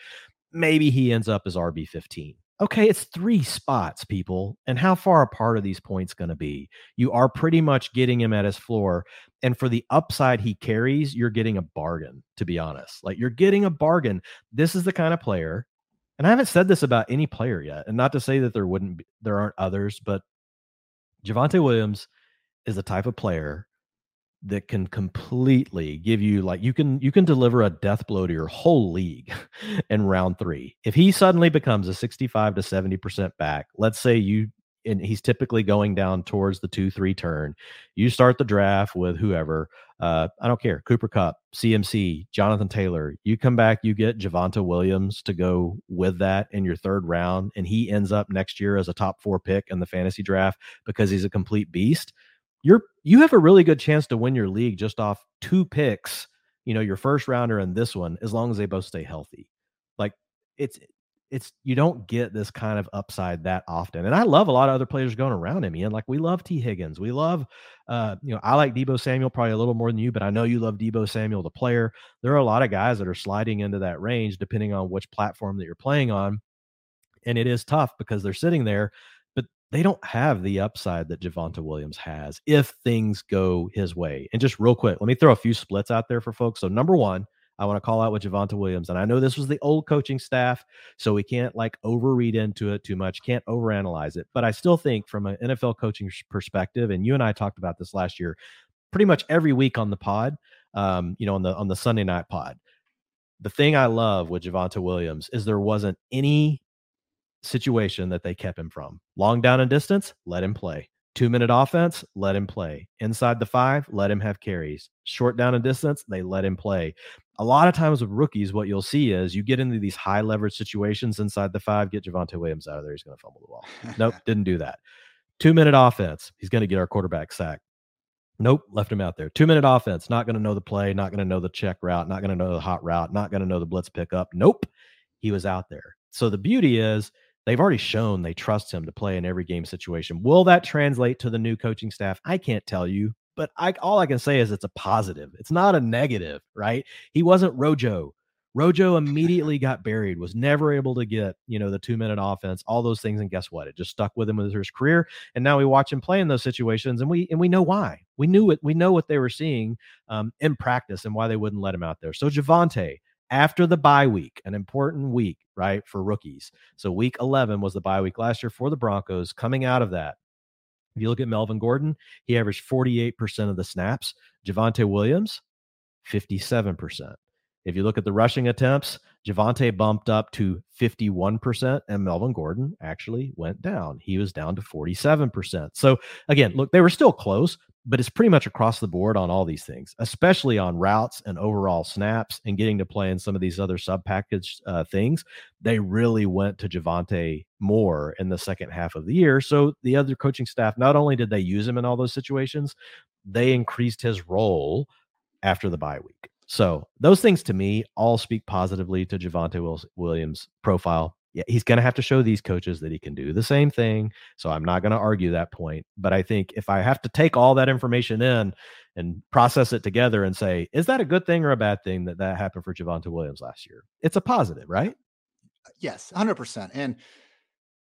maybe he ends up as rb 15 okay it's three spots people and how far apart are these points going to be? You are pretty much getting him at his floor and for the upside he carries you're getting a bargain to be honest. Like you're getting a bargain. This is the kind of player and I haven't said this about any player yet, and not to say that there wouldn't be, there aren't others, but Javonte Williams is the type of player that can completely give you like you can you can deliver a death blow to your whole league *laughs* in round 3. If he suddenly becomes a 65 to 70% back, let's say you and he's typically going down towards the 2-3 turn. You start the draft with whoever uh, I don't care. Cooper Kupp CMC, Jonathan Taylor. You come back, you get Javonte Williams to go with that in your third round, and he ends up next year as a top four pick in the fantasy draft because he's a complete beast. You're you have a really good chance to win your league just off two picks. You know, your first rounder and this one, as long as they both stay healthy. Like it's it's you don't get this kind of upside that often. And I love a lot of other players going around him. Ian, like we love Tee Higgins. We love uh, you know, I like Deebo Samuel probably a little more than you, but I know you love Deebo Samuel, the player. There are a lot of guys that are sliding into that range depending on which platform that you're playing on. And it is tough because they're sitting there, they don't have the upside that Javonte Williams has if things go his way. And just real quick, let me throw a few splits out there for folks. So number one, I want to call out with Javonte Williams. And I know this was the old coaching staff, so we can't like overread into it too much, can't overanalyze it. But I still think from an NFL coaching perspective, and you and I talked about this last year, pretty much every week on the pod, um, you know, on the on the Sunday night pod. The thing I love with Javonte Williams is there wasn't any situation that they kept him from. Long down and distance, let him play. Two minute offense, let him play. Inside the five, let him have carries. Short down and distance, they let him play a lot of times with rookies, what you'll see is you get into these high leverage situations inside the five, get Javonte Williams out of there. He's going to fumble the ball. nope, *laughs* didn't do that. Two minute offense. He's going to get our quarterback sacked. Nope, left him out there. Two minute offense. Not going to know the play. Not going to know the check route. Not going to know the hot route. Not going to know the blitz pickup. Nope, he was out there. So the beauty is they've already shown they trust him to play in every game situation. Will that translate to the new coaching staff? I can't tell you but I all I can say is it's a positive. It's not a negative, right? He wasn't Rojo. Rojo immediately got buried, was never able to get, you know, the two minute offense, all those things. And guess what? It just stuck with him with his career. And now we watch him play in those situations and we and we know why. We knew it, we know what they were seeing um, in practice and why they wouldn't let him out there. So Javonte, after the bye week, an important week, right, for rookies. So week 11 was the bye week last year for the Broncos. Coming out of that, if you look at Melvin Gordon, he averaged 48% of the snaps. Javonte Williams, 57%. If you look at the rushing attempts, Javonte bumped up to 51%, and Melvin Gordon actually went down. He was down to 47%. So, again, look, they were still close, but it's pretty much across the board on all these things, especially on routes and overall snaps and getting to play in some of these other sub package uh, things. They really went to Javonte more in the second half of the year. So, the other coaching staff, not only did they use him in all those situations, they increased his role after the bye week. So those things to me all speak positively to Javonte Williams' profile. Yeah, he's going to have to show these coaches that he can do the same thing. So I'm not going to argue that point. But I think if I have to take all that information in and process it together and say, is that a good thing or a bad thing that that happened for Javonte Williams last year? It's a positive, right? Yes, 100%. And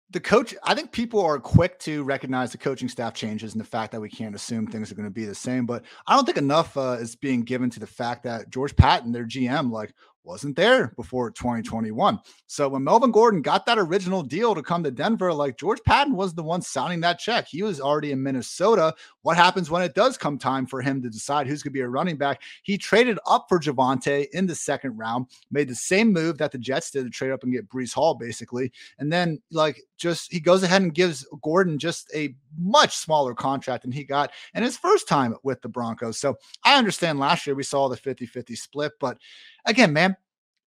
the coach, I think people are quick to recognize the coaching staff changes and the fact that we can't assume things are going to be the same. But I don't think enough uh, is being given to the fact that George Paton, their GM, like wasn't there before 2021. So when Melvin Gordon got that original deal to come to Denver, like George Paton was the one signing that check. He was already in Minnesota. What happens when it does come time for him to decide who's going to be a running back? He traded up for Javonte in the second round, made the same move that the Jets did to trade up and get Breece Hall, basically. And then, like, just he goes ahead and gives Gordon just a much smaller contract than he got in his first time with the Broncos. So I understand last year we saw the 50 50 split, but again, man,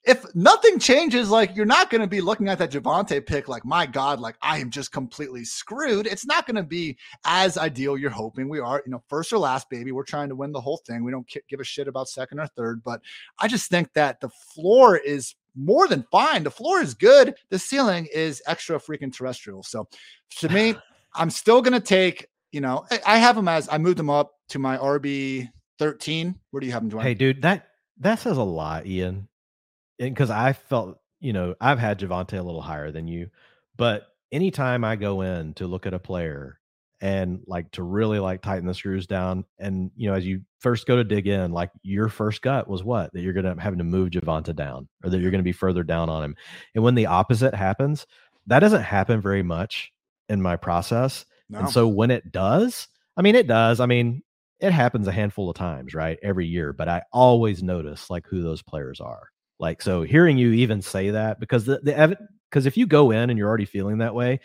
if nothing changes, like you're not going to be looking at that Javonte pick like, my God, like I am just completely screwed. It's not going to be as ideal you're hoping we are. You know, first or last, baby. We're trying to win the whole thing. We don't give a shit about second or third, but I just think that the floor is more than fine. The floor is good. The ceiling is extra freaking terrestrial. So to me, *sighs* I'm still going to take, you know, I have them as I moved them up to my RB 13. Where do you have them, Dwain? Hey, dude, that that says a lot, Ian. Because I felt, you know, I've had Javonte a little higher than you, but anytime I go in to look at a player and like to really like tighten the screws down, and you know, as you first go to dig in, like your first gut was what that you're gonna having to move Javonte down, or that you're gonna be further down on him. And when the opposite happens, that doesn't happen very much in my process. No. And so when it does, I mean, it does. I mean, it happens a handful of times, right? Every year, but I always notice like who those players are. Like, so hearing you even say that because the, the because if you go in and you're already feeling that way,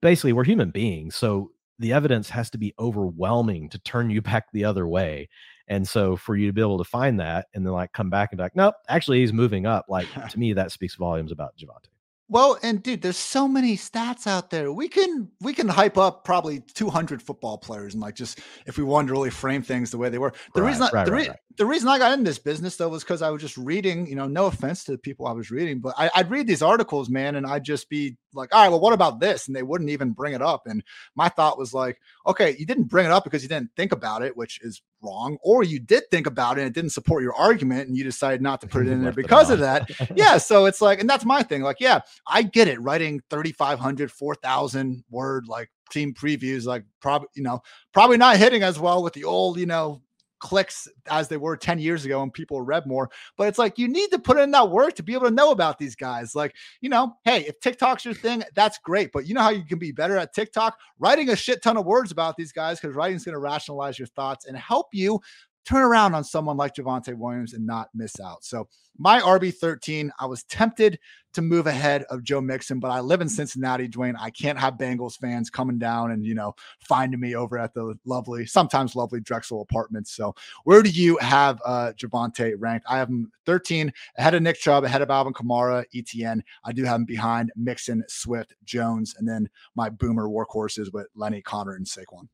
basically we're human beings. So the evidence has to be overwhelming to turn you *laughs* back the other way. And so for you to be able to find that and then like come back and be like, nope, actually he's moving up. Like *laughs* to me, that speaks volumes about Javonte. Well, and dude, there's so many stats out there. We can we can hype up probably 200 football players and like just if we wanted to really frame things the way they were. The right, reason I, right, the, re- right, the reason I got in this business though was because I was just reading. You know, no offense to the people I was reading, but I, I'd read these articles, man, and I'd just be like, all right, well, what about this? And they wouldn't even bring it up. And my thought was like, okay, you didn't bring it up because you didn't think about it, which is wrong, or you did think about it and it didn't support your argument and you decided not to *laughs* put it in there because of that. *laughs* yeah. So it's like, and that's my thing. Like, yeah, I get it. Writing 3,500, 4,000 word like team previews, like probably, you know, probably not hitting as well with the old, you know, clicks as they were 10 years ago and people read more. But it's like you need to put in that work to be able to know about these guys. Like, you know, hey, if TikTok's your thing, that's great. But you know how you can be better at TikTok? Writing a shit ton of words about these guys because writing is going to rationalize your thoughts and help you turn around on someone like Javonte Williams and not miss out. So my RB 13, I was tempted to move ahead of Joe Mixon, but I live in Cincinnati, Dwain. I can't have Bengals fans coming down and, you know, finding me over at the lovely, sometimes lovely Drexel apartments. So where do you have uh Javonte ranked? I have him 13 ahead of Nick Chubb, ahead of Alvin Kamara, ETN. I do have him behind Mixon, Swift, Jones, and then my boomer workhorses with Lenny, Conner and Saquon.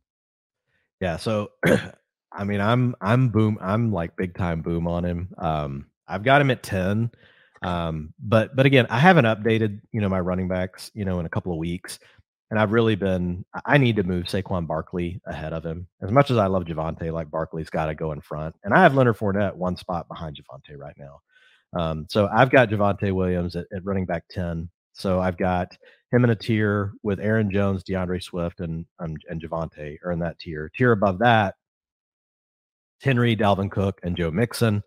Yeah. So *clears throat* I mean, I'm I'm boom. I'm like big time boom on him. Um, I've got him at ten. Um, but but again, I haven't updated you know my running backs you know in a couple of weeks, and I've really been. I need to move Saquon Barkley ahead of him. As much as I love Javonte, like Barkley's got to go in front, and I have Leonard Fournette one spot behind Javonte right now. Um, so I've got Javonte Williams at, at running back ten. So I've got him in a tier with Aaron Jones, D'Andre Swift, and um, and Javonte are in that tier. Tier above that Henry, Dalvin Cook, and Joe Mixon.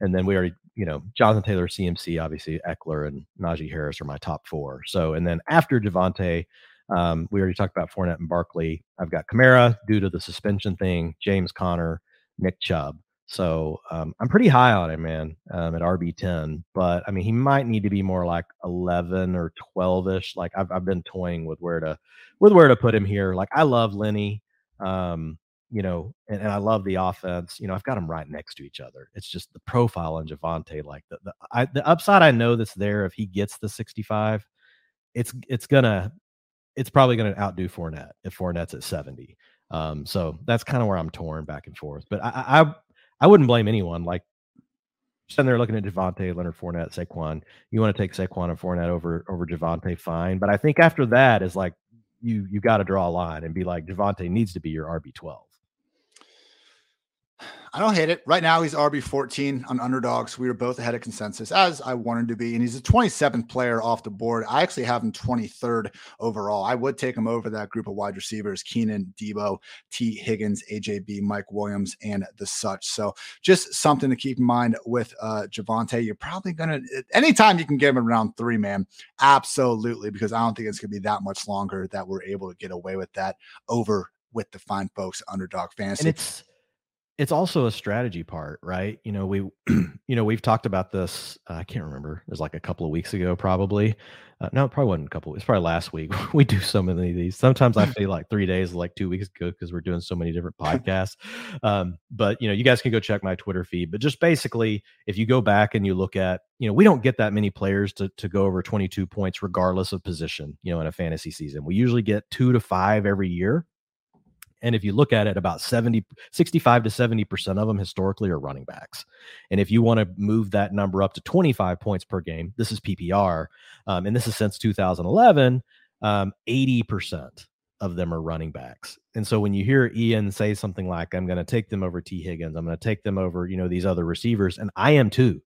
And then we already, you know, Jonathan Taylor, CMC, obviously Ekeler and Najee Harris are my top four. So, and then after Javonte, um, we already talked about Fournette and Barkley. I've got Kamara due to the suspension thing, James Conner, Nick Chubb. So um, I'm pretty high on him, man, um, at RB10. But I mean, he might need to be more like 11 or 12 ish. Like I've, I've been toying with where to with where to put him here. Like I love Lenny. Um, you know, and, and I love the offense. You know, I've got them right next to each other. It's just the profile on Javonte, like the the, I, the upside I know that's there if he gets the 65, it's it's gonna it's probably gonna outdo Fournette if Fournette's at 70. Um, so that's kind of where I'm torn back and forth. But I I, I wouldn't blame anyone. Like sitting there looking at Javonte, Leonard Fournette, Saquon. You want to take Saquon and Fournette over over Javonte, fine. But I think after that is like you you got to draw a line and be like Javonte needs to be your RB12. I don't hate it. Right now, he's RB 14 on underdogs. We were both ahead of consensus, as I wanted to be. And he's the 27th player off the board. I actually have him 23rd overall. I would take him over that group of wide receivers Keenan, Deebo, Tee Higgins, AJB, Mike Williams, and the such. So just something to keep in mind with uh, Javonte. You're probably going to, anytime you can get him around three, man, absolutely, because I don't think it's going to be that much longer that we're able to get away with that over with the fine folks underdog fantasy. And it's, it's also a strategy part, right? You know, we, *clears throat* you know, we've talked about this. Uh, I can't remember. It was like a couple of weeks ago, probably. Uh, no, it probably wasn't a couple. It's probably last week. *laughs* we do so many of these. Sometimes I *laughs* feel like three days, like two weeks ago, because we're doing so many different *laughs* podcasts. Um, but you know, you guys can go check my Twitter feed. But just basically, if you go back and you look at, you know, we don't get that many players to to go over 22 points, regardless of position. You know, in a fantasy season, we usually get two to five every year. And if you look at it, about 70, 65 to 70% of them historically are running backs. And if you want to move that number up to 25 points per game, this is PPR. Um, and this is since 2011, um, 80% of them are running backs. And so when you hear Ian say something like, I'm going to take them over Tee Higgins, I'm going to take them over, you know, these other receivers, and I am too,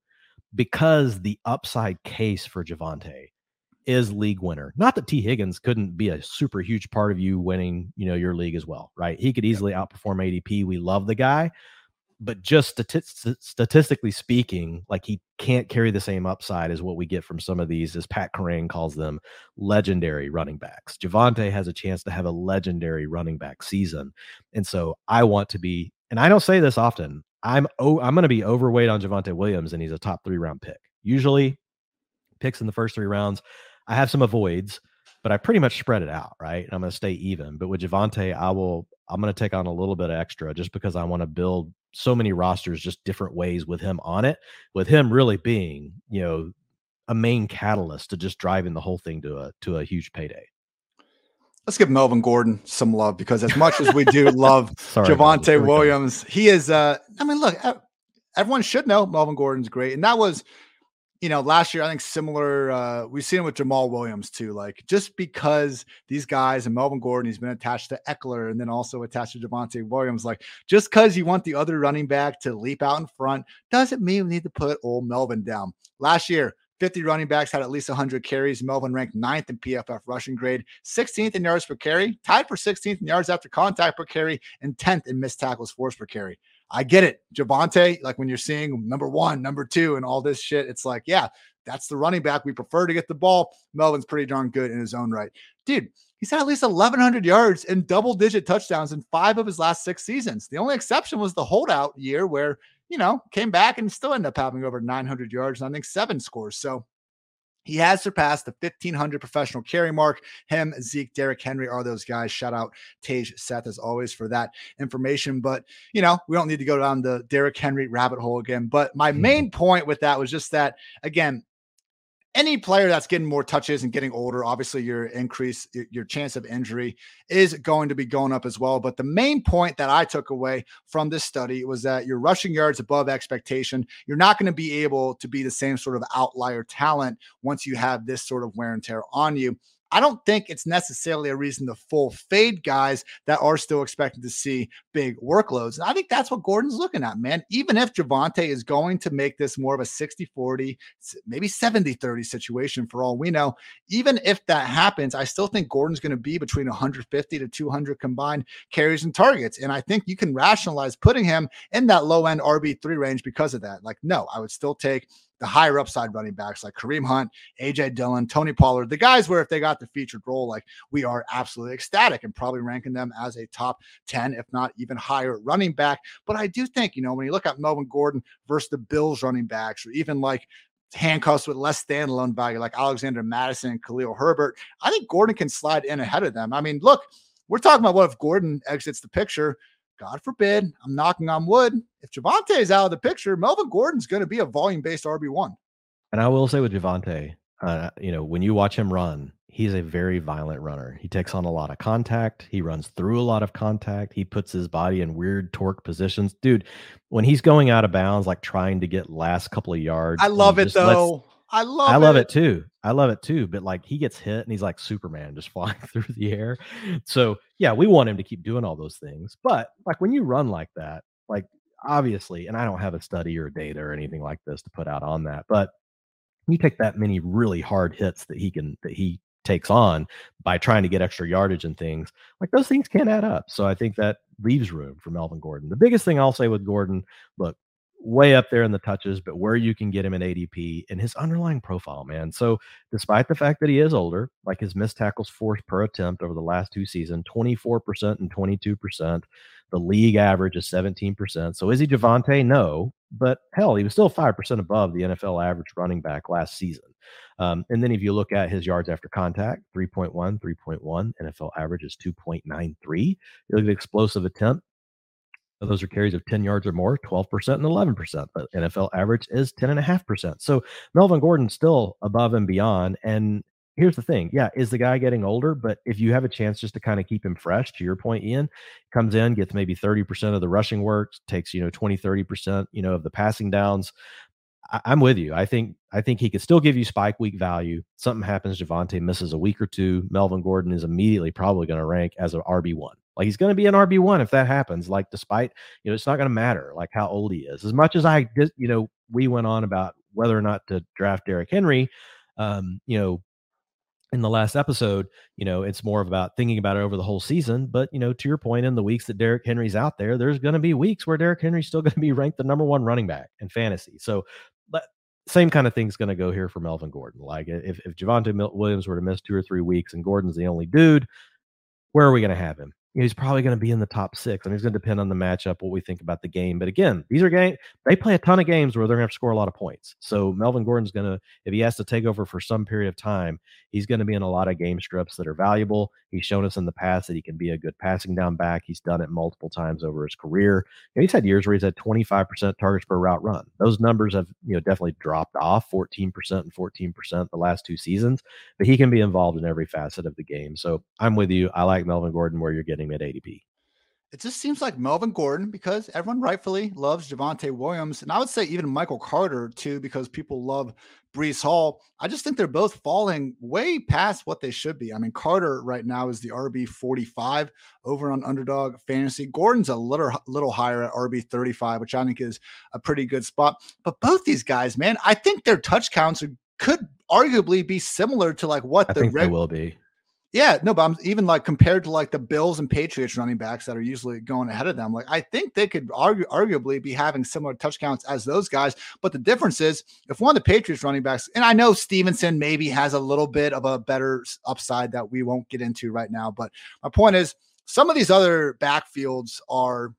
because the upside case for Javonte is league winner. Not that Tee Higgins couldn't be a super huge part of you winning, you know, your league as well, right? He could easily outperform ADP. We love the guy, but just stati- statistically speaking, like he can't carry the same upside as what we get from some of these, as Pat Kerrane calls them, legendary running backs. Javonte has a chance to have a legendary running back season, and so I want to be. And I don't say this often. I'm oh, I'm going to be overweight on Javonte Williams, and he's a top three round pick. Usually, picks in the first three rounds. I have some avoids, but I pretty much spread it out, right? And I'm going to stay even. But with Javonte, I will I'm going to take on a little bit of extra just because I want to build so many rosters just different ways with him on it. With him really being, you know, a main catalyst to just driving the whole thing to a to a huge payday. Let's give Melvin Gordon some love because as much as we do *laughs* love Javonte Williams, he is uh I mean, look, everyone should know Melvin Gordon's great. And that was you know, last year, I think similar, uh, we've seen it with Jamaal Williams too. Like, just because these guys and Melvin Gordon, he's been attached to Ekeler and then also attached to Javonte Williams, like, just because you want the other running back to leap out in front doesn't mean we need to put old Melvin down. Last year, 50 running backs had at least 100 carries. Melvin ranked ninth in PFF rushing grade, 16th in yards per carry, tied for 16th in yards after contact per carry, and 10th in missed tackles forced per carry. I get it. Javonte, like when you're seeing number one, number two, and all this shit, it's like, yeah, that's the running back. We prefer to get the ball. Melvin's pretty darn good in his own right. Dude, he's had at least 1,100 yards and double digit touchdowns in five of his last six seasons. The only exception was the holdout year where, you know, came back and still ended up having over 900 yards and I think seven scores. So he has surpassed the 1500 professional carry mark. Him, Zeke, Derrick Henry are those guys. Shout out Tej Seth as always for that information. But, you know, we don't need to go down the Derrick Henry rabbit hole again. But my mm-hmm. main point with that was just that, again, any player that's getting more touches and getting older, obviously your increase, your chance of injury is going to be going up as well. But the main point that I took away from this study was that your rushing yards above expectation, you're not going to be able to be the same sort of outlier talent once you have this sort of wear and tear on you. I don't think it's necessarily a reason to full fade guys that are still expected to see big workloads. And I think that's what Gordon's looking at, man. Even if Javonte is going to make this more of a 60 40, maybe 70 30 situation for all we know, even if that happens, I still think Gordon's going to be between 150 to 200 combined carries and targets. And I think you can rationalize putting him in that low end RB3 range because of that. Like, no, I would still take the higher upside running backs like Kareem Hunt, AJ Dillon, Tony Pollard, the guys where if they got the featured role, like we are absolutely ecstatic and probably ranking them as a top 10, if not even higher running back. But I do think, you know, when you look at Melvin Gordon versus the Bills running backs, or even like handcuffs with less standalone value, like Alexander Mattison and Khalil Herbert, I think Gordon can slide in ahead of them. I mean, look, we're talking about what if Gordon exits the picture God forbid, I'm knocking on wood. If Javonte is out of the picture, Melvin Gordon's going to be a volume based RB1. And I will say with Javonte, uh, you know, when you watch him run, he's a very violent runner. He takes on a lot of contact. He runs through a lot of contact. He puts his body in weird torque positions. Dude, when he's going out of bounds, like trying to get last couple of yards. I love it though. I love I love it. it too. I love it too. But like he gets hit and he's like Superman just *laughs* flying through the air. So yeah, we want him to keep doing all those things. But like when you run like that, like obviously, and I don't have a study or data or anything like this to put out on that, but you take that many really hard hits that he can that he takes on by trying to get extra yardage and things like those things can't add up. So I think that leaves room for Melvin Gordon. The biggest thing I'll say with Gordon, look, way up there in the touches, but where you can get him in ADP and his underlying profile, man. So, despite the fact that he is older, like his missed tackles forced per attempt over the last two seasons, 24% and 22%. The league average is 17%. So, is he Javonte? No, but hell, he was still 5% above the NFL average running back last season. Um, and then if you look at his yards after contact, 3.1, 3.1, NFL average is 2.93. You look at explosive attempt, those are carries of 10 yards or more, 12% and 11%. But NFL average is 10.5%. So Melvin Gordon's still above and beyond. And here's the thing yeah, is the guy getting older? But if you have a chance just to kind of keep him fresh, to your point, Ian, comes in, gets maybe 30% of the rushing work, takes, you know, 20, 30%, you know, of the passing downs. I, am with you. I think I think he could still give you spike week value. Something happens, Javonte misses a week or two. Melvin Gordon is immediately probably going to rank as an RB one. Like he's going to be an RB one if that happens. Like despite you know, it's not going to matter like how old he is. As much as I did, you know, we went on about whether or not to draft Derrick Henry. Um, you know, in the last episode, you know, it's more of about thinking about it over the whole season. But, you know, to your point, in the weeks that Derrick Henry's out there, there's going to be weeks where Derrick Henry's still *laughs* going to be ranked the number one running back in fantasy. So, same kind of thing's going to go here for Melvin Gordon. Like if, if Javonte Williams were to miss two or three weeks and Gordon's the only dude, where are we going to have him? He's probably going to be in the top six. I mean, it's going to depend on the matchup, what we think about the game. But again, these are game. They play a ton of games where they're going to score a lot of points. So Melvin Gordon's going to, if he has to take over for some period of time, he's going to be in a lot of game strips that are valuable. He's shown us in the past that he can be a good passing down back. He's done it multiple times over his career. Know, he's had years where he's had 25% targets per route run. Those numbers have, you know, definitely dropped off 14% and 14% the last two seasons, but he can be involved in every facet of the game. So I'm with you. I like Melvin Gordon where you're getting him at ADP it just seems like Melvin Gordon because everyone rightfully loves Javonte Williams. And I would say even Michael Carter too, because people love Breece Hall. I just think they're both falling way past what they should be. I mean, Carter right now is the RB 45 over on underdog fantasy. Gordon's a little, little higher at RB 35, which I think is a pretty good spot. But both these guys, man, I think their touch counts are, could arguably be similar to like what I the think reg- they will be. Yeah, no, but I'm even like compared to like the Bills and Patriots running backs that are usually going ahead of them. Like I think they could argue, arguably be having similar touch counts as those guys. But the difference is if one of the Patriots running backs, and I know Stevenson maybe has a little bit of a better upside that we won't get into right now. But my point is some of these other backfields are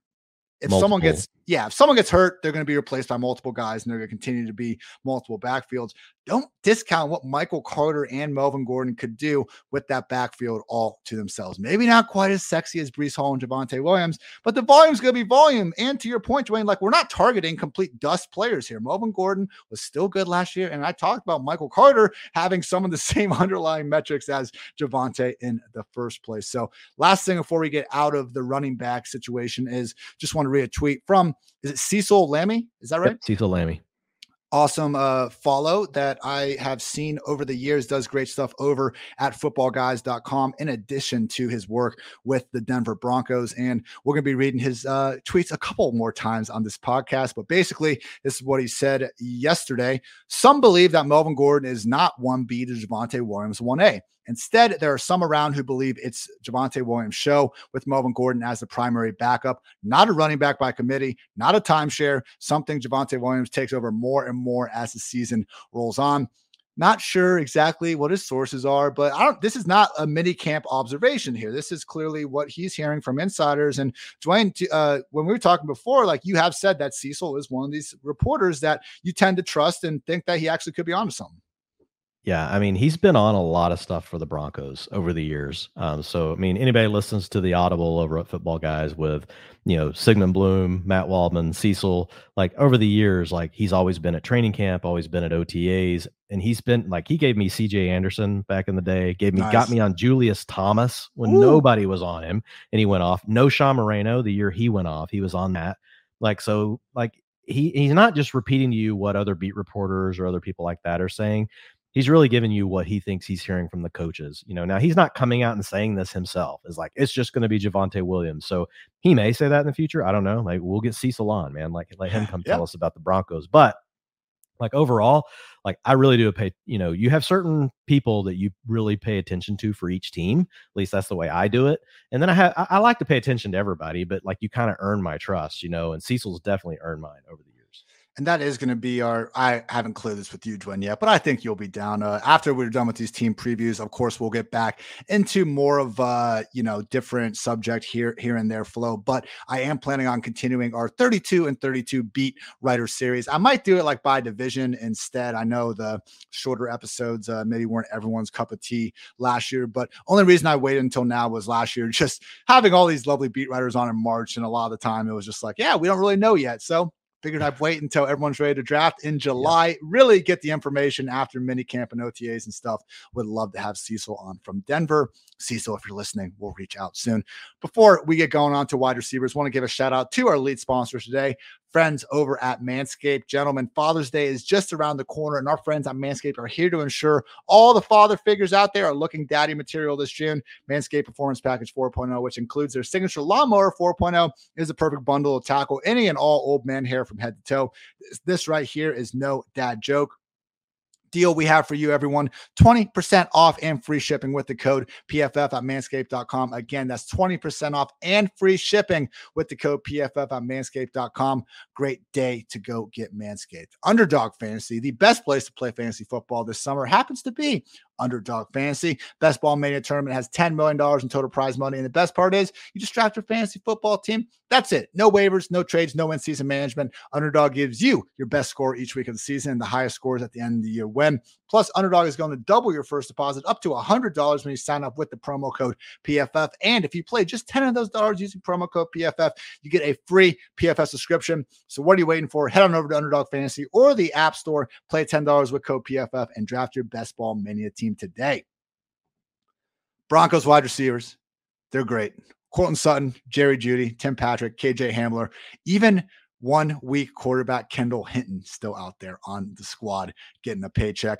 if multiple. someone gets yeah, if someone gets hurt, they're going to be replaced by multiple guys and they're going to continue to be multiple backfields. Don't discount what Michael Carter and Melvin Gordon could do with that backfield all to themselves. Maybe not quite as sexy as Breece Hall and Javonte Williams, but the volume's going to be volume. And to your point, Dwain, like we're not targeting complete dust players here. Melvin Gordon was still good last year. And I talked about Michael Carter having some of the *laughs* same underlying metrics as Javonte in the first place. So, last thing before we get out of the running back situation is just want to read a tweet from is it Cecil Lammey? Is that right? Yep, Cecil Lammey. Awesome uh, follow that I have seen over the years. Does great stuff over at footballguys.com in addition to his work with the Denver Broncos. And we're going to be reading his uh, tweets a couple more times on this podcast. But basically, this is what he said yesterday. Some believe that Melvin Gordon is not 1B to Javonte Williams 1A. Instead, there are some around who believe it's Javonte Williams' show with Melvin Gordon as the primary backup, not a running back by committee, not a timeshare, something Javonte Williams takes over more and more as the season rolls on. Not sure exactly what his sources are, but I don't. This is not a mini camp observation here. This is clearly what he's hearing from insiders. And Dwain, uh, when we were talking before, like you have said that Cecil is one of these reporters that you tend to trust and think that he actually could be onto something. Yeah, I mean, he's been on a lot of stuff for the Broncos over the years. Um, so, I mean, anybody listens to the Audible over at Football Guys with, you know, Sigmund Bloom, Matt Waldman, Cecil, like over the years, like he's always been at training camp, always been at OTAs, and he's been like he gave me CJ Anderson back in the day, gave me nice. got me on Julius Thomas when Ooh. nobody was on him, and he went off. Knowshon Moreno, the year he went off, he was on that. Like so, like he he's not just repeating to you what other beat reporters or other people like that are saying he's really giving you what he thinks he's hearing from the coaches. You know, now he's not coming out and saying this himself. Is like it's just going to be Javonte Williams. So he may say that in the future. I don't know. Like we'll get Cecil on, man. Like let him *laughs* come tell us about the Broncos. But like overall, like I really do pay. You know, you have certain people that you really pay attention to for each team. At least that's the way I do it. And then I have I, I like to pay attention to everybody, but like you kind of earn my trust, you know. And Cecil's definitely earned mine over the years and that is going to be our. I haven't cleared this with you, Dwain, yet, but I think you'll be down uh, after we're done with these team previews. Of course, we'll get back into more of uh, you know different subject here, here and there flow. But I am planning on continuing our 32 and 32 beat writer series. I might do it like by division instead. I know the shorter episodes uh, maybe weren't everyone's cup of tea last year, but only reason I waited until now was last year *laughs* just having all these lovely beat writers on in March, and a lot of the time it was just like, yeah, we don't really know yet, so Figured I'd wait until everyone's ready to draft in July. Yeah. Really get the information after mini camp and OTAs and stuff. Would love to have Cecil on from Denver. Cecil, if you're listening, we'll reach out soon. Before we get going on to wide receivers, want to give a shout out to our lead sponsors today friends over at Manscaped. Gentlemen, Father's Day is just around the corner, and our friends at Manscaped are here to ensure all the father figures out there are looking daddy material this June. Manscaped Performance Package 4.0, which includes their signature lawnmower 4.0, is the perfect bundle to tackle any and all old man hair from head to toe. This right here is no dad joke deal we have for you, everyone 20% off and free shipping with the code PFF at manscaped.com. Again, that's 20% off and free shipping with the code PFF at manscaped.com. Great day to go get Manscaped. Underdog Fantasy, the best place to play fantasy football this summer, happens to be Underdog Fantasy. Best Ball Mania tournament has $10 million in total prize money. And the best part is you just draft your fantasy football team. That's it. No waivers, no trades, no in season management. Underdog gives you your best score each week of the season and the highest scores at the end of the year win. Plus, Underdog is going to double your first deposit up to $100 when you sign up with the promo code PFF. And if you play just 10 of those dollars using promo code PFF, you get a free PFF subscription. So, what are you waiting for? Head on over to Underdog Fantasy or the App Store, play $10 with code PFF, and draft your best ball mania team today. Broncos wide receivers, they're great. Courtland Sutton, Jerry Jeudy, Tim Patrick, KJ Hamler, even one week quarterback Kendall Hinton still out there on the squad getting a paycheck.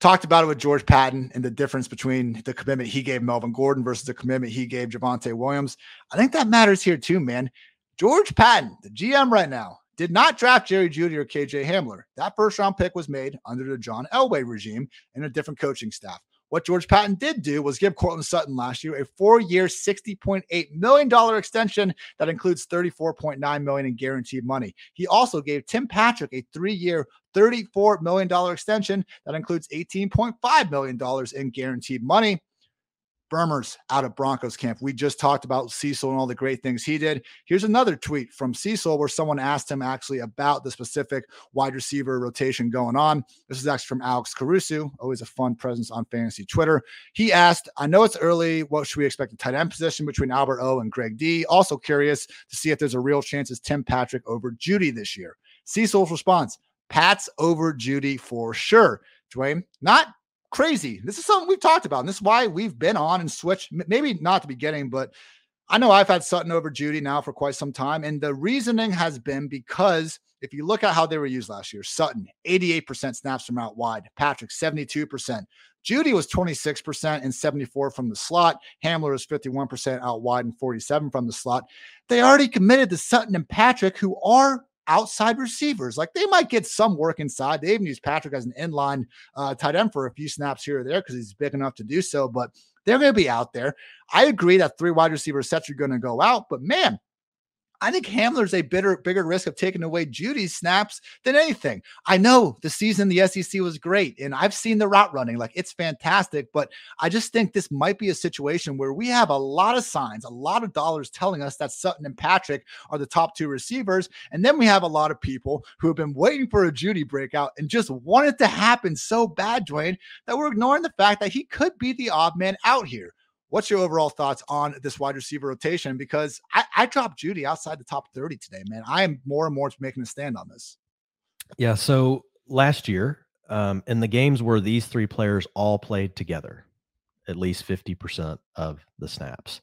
Talked about it with George Paton and the difference between the commitment he gave Melvin Gordon versus the commitment he gave Javonte Williams. I think that matters here too, man. George Paton, the GM right now, did not draft Jerry Jeudy or KJ Hamler. That first round pick was made under the John Elway regime and a different coaching staff. What George Paton did do was give Courtland Sutton last year a four-year, $60.8 million extension that includes 34.9 million in guaranteed money. He also gave Tim Patrick a three-year, $34 million extension that includes $18.5 million in guaranteed money. Burmers out of Broncos camp. We just talked about Cecil and all the great things he did. Here's another tweet from Cecil where someone asked him actually about the specific wide receiver rotation going on. This is actually from Alex Caruso, always a fun presence on fantasy Twitter. He asked, I know it's early. What should we expect the tight end position between Albert O and Greg D? Also curious to see if there's a real chance it's Tim Patrick over Jeudy this year. Cecil's response, Pat's over Jeudy for sure. Dwain, not crazy. This is something we've talked about, and this is why we've been on and switched. Maybe not the beginning, but I know I've had Sutton over Jeudy now for quite some time, and the reasoning has been because if you look at how they were used last year, Sutton 88% snaps from out wide, Patrick 72%. Jeudy was 26% and 74 from the slot. Hamler was 51% out wide and 47 from the slot. They already committed to Sutton and Patrick, who are outside receivers. Like they might get some work inside. They even use Patrick as an inline uh, tight end for a few snaps here or there because he's big enough to do so. But they're going to be out there. I agree that three wide receiver sets are going to go out. But man, I think Hamler's a bitter, bigger risk of taking away Jeudy's snaps than anything. I know the season the SEC was great, and I've seen the route running, like it's fantastic. But I just think this might be a situation where we have a lot of signs, a lot of dollars telling us that Sutton and Patrick are the top two receivers, and then we have a lot of people who have been waiting for a Jeudy breakout and just want it to happen so bad, Dwain, that we're ignoring the fact that he could be the odd man out here. What's your overall thoughts on this wide receiver rotation? Because I, I dropped Jeudy outside the top 30 today, man. I am more and more making a stand on this. Yeah. So last year, um, in the games where these three players all played together, at least 50% of the snaps.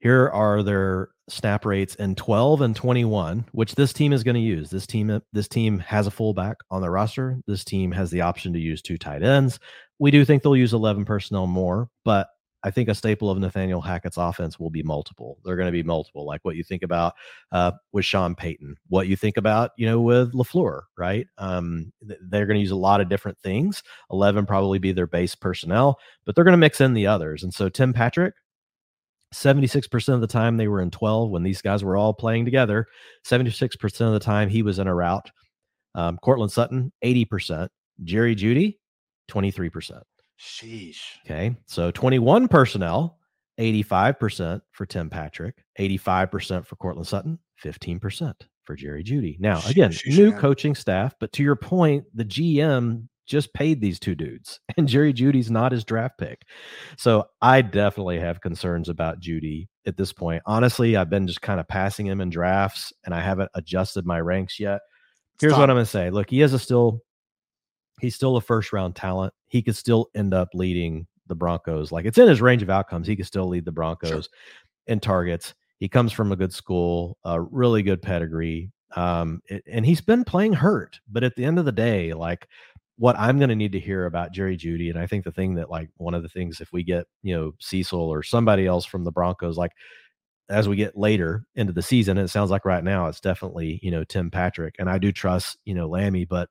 Here are their snap rates in 12 and 21, which this team is going to use. This team this team has a fullback on their roster. This team has the option to use two tight ends. We do think they'll use 11 personnel more, but I think a staple of Nathaniel Hackett's offense will be multiple. They're going to be multiple, like what you think about uh, with Sean Payton, what you think about, you know, with Lafleur, right? Um, they're going to use a lot of different things. Eleven probably be their base personnel, but they're going to mix in the others. And so Tim Patrick, 76% of the time they were in 12 when these guys were all playing together. 76% of the time he was in a route. Um, Courtland Sutton, 80%. Jerry Jeudy, 23%. Sheesh. Okay. So 21 personnel, 85% for Tim Patrick, 85% for Courtland Sutton, 15% for Jerry Jeudy. Now, again, Sheesh, new man. coaching staff, but to your point, the GM just paid these two dudes, *laughs* and Jerry Jeudy's not his draft pick. So I definitely have concerns about Jeudy at this point. Honestly, I've been just kind of passing him in drafts, and I haven't adjusted my ranks yet. Here's Stop. what I'm going to say. Look, he is a still he's still a first round talent. He could still end up leading the Broncos. Like it's in his range of outcomes. He could still lead the Broncos sure. in targets. He comes from a good school, a really good pedigree. Um, it, and he's been playing hurt, but at the end of the day, like what I'm going to need to hear about Jerry Jeudy, and I think the thing that like one of the things if we get you know Cecil or somebody else from the Broncos, like as we get later into the season, it sounds like right now it's definitely you know Tim Patrick, and I do trust you know Lammey, but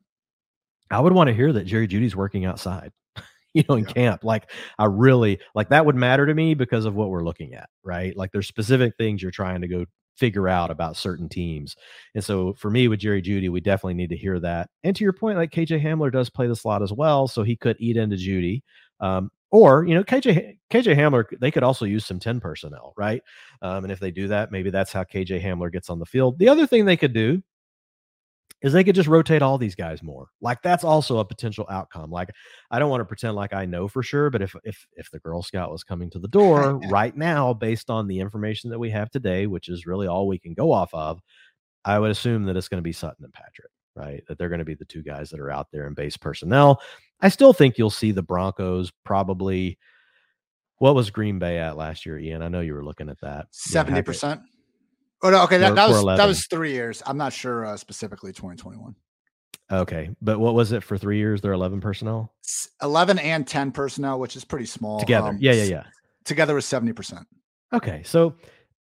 I would want to hear that Jerry Jeudy's working outside, *laughs* you know, in yeah. camp. Like I really like that would matter to me because of what we're looking at, right? Like there's specific things you're trying to go figure out about certain teams. And so for me with Jerry Jeudy, we definitely need to hear that. And to your point, like KJ Hamler does play the slot as well, so he could eat into Jeudy. Um, or you know, KJ KJ Hamler, they could also use some 10 personnel, right? Um, and if they do that, maybe that's how KJ Hamler gets on the field. The other thing they could do is they could just rotate all these guys more. Like that's also a potential outcome. Like I don't want to pretend like I know for sure, but if if if the Girl Scout was coming to the *laughs* door right now, based on the information that we have today, which is really all we can go off of, I would assume that it's going to be Sutton and Patrick, right? That they're going to be the two guys that are out there in base personnel. I still think you'll see the Broncos probably. What was Green Bay at last year, Ian? I know you were looking at that. Seventy percent. Oh no, okay, that, that was that was three years. I'm not sure uh, specifically 2021. Okay, but what was it for three years? There are 11 personnel. 11 and 10 personnel, which is pretty small together. Um, yeah, yeah, yeah. Together was 70 percent. Okay, so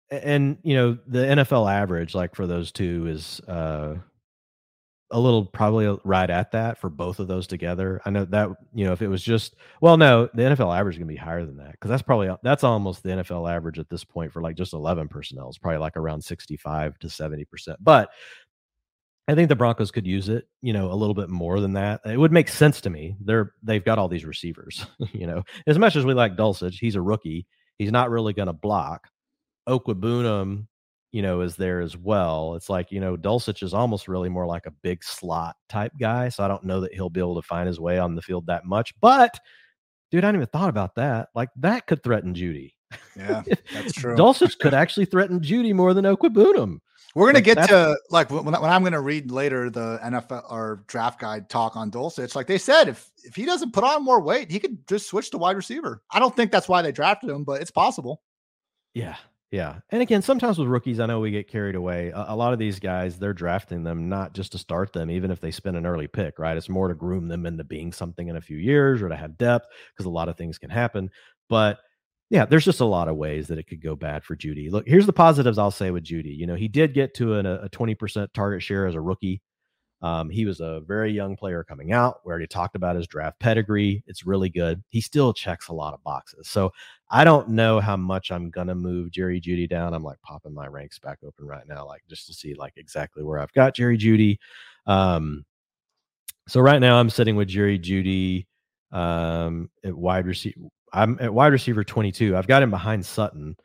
and you know the NFL average, like for those two, is uh a little probably right at that for both of those together. I know that you know if it was just well, no, the NFL average is going to be higher than that because that's probably that's almost the NFL average at this point for like just eleven personnel. It's probably like around sixty five to seventy percent. But I think the Broncos could use it, you know, a little bit more than that. It would make sense to me. They're they've got all these receivers, *laughs* you know. As much as we like Dulcich, he's a rookie. He's not really going to block. Okwuegbunam you know, is there as well. It's like, you know, Dulcich is almost really more like a big slot type guy. So I don't know that he'll be able to find his way on the field that much. But dude, I hadn't even thought about that. Like that could threaten Jeudy. Yeah, *laughs* that's true. Dulcich could actually threaten Jeudy more than Okwuegbunam. We're gonna like, get to like when, when I'm gonna read later the NFL or draft guide talk on Dulcich. Like they said, if if he doesn't put on more weight, he could just switch to wide receiver. I don't think that's why they drafted him, but it's possible. Yeah, yeah. And again, sometimes with rookies, I know we get carried away. A, a, lot of these guys, they're drafting them not just to start them, even if they spend an early pick, right? It's more to groom them into being something in a few years or to have depth because a lot of things can happen. But yeah, there's just a lot of ways that it could go bad for Jeudy. Look, here's the positives I'll say with Jeudy. You know, he did get to an, a 20% target share as a rookie um, he was a very young player coming out. We already talked about his draft pedigree. It's really good. He still checks a lot of boxes. So I don't know how much I'm gonna move Jerry Jeudy down. I'm like popping my ranks back open right now, like just to see like exactly where I've got Jerry Jeudy. Um, so right now I'm sitting with Jerry Jeudy um, at wide receiver. I'm at wide receiver 22. I've got him behind Sutton.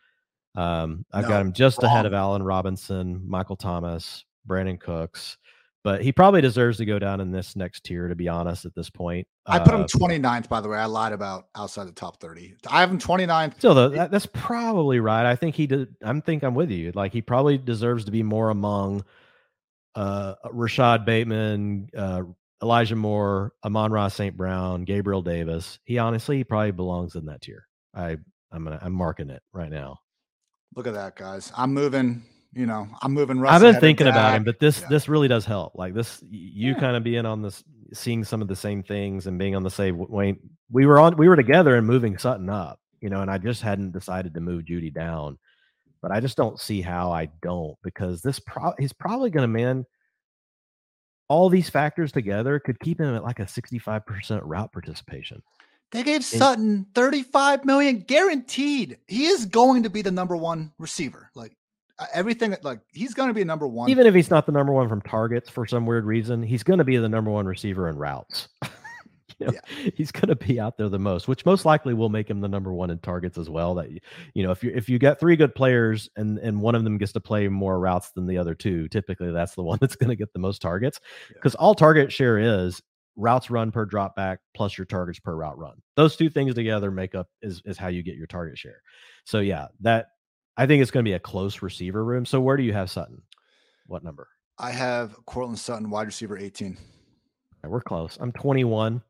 Um, I've no, got him just wrong. ahead of Allen Robinson, Michael Thomas, Brandin Cooks but he probably deserves to go down in this next tier to be honest at this point i put him 29th uh, by the way. I lied about outside the top 30 i have him 29th still though that, that's probably right. I think he did i'm think i'm with you. Like he probably deserves to be more among uh rashod bateman uh elijah moore amon-ra st brown gabriel davis. He honestly he probably belongs in that tier. I i'm gonna i'm marking it right now. Look at that, guys. I'm moving. You know, I'm moving. Russ I've been thinking about him, but this yeah. this really does help. Like this, you yeah. kind of being on this, seeing some of the same things and being on the same. Wayne, we were on, we were together and moving Sutton up. You know, and I just hadn't decided to move Jeudy down, but I just don't see how I don't because this pro he's probably going to man all these factors together could keep him at like a 65% route participation. They gave Sutton 35 million guaranteed. He is going to be the number one receiver. Like everything, like he's going to be a number one. Even if he's not the number one from targets for some weird reason, he's going to be the number one receiver in routes. *laughs* you know, yeah. he's going to be out there the most, which most likely will make him the number one in targets as well. That you know, if you if you get three good players and and one of them gets to play more routes than the other two, typically that's the *laughs* one that's going to get the most targets because yeah. all target share is routes run per drop back plus your targets per route run. Those two things together make up is is how you get your target share. So yeah, that I think it's going to be a close receiver room. So where do you have Sutton? What number? I have Courtland Sutton, wide receiver 18. we're close. I'm 21.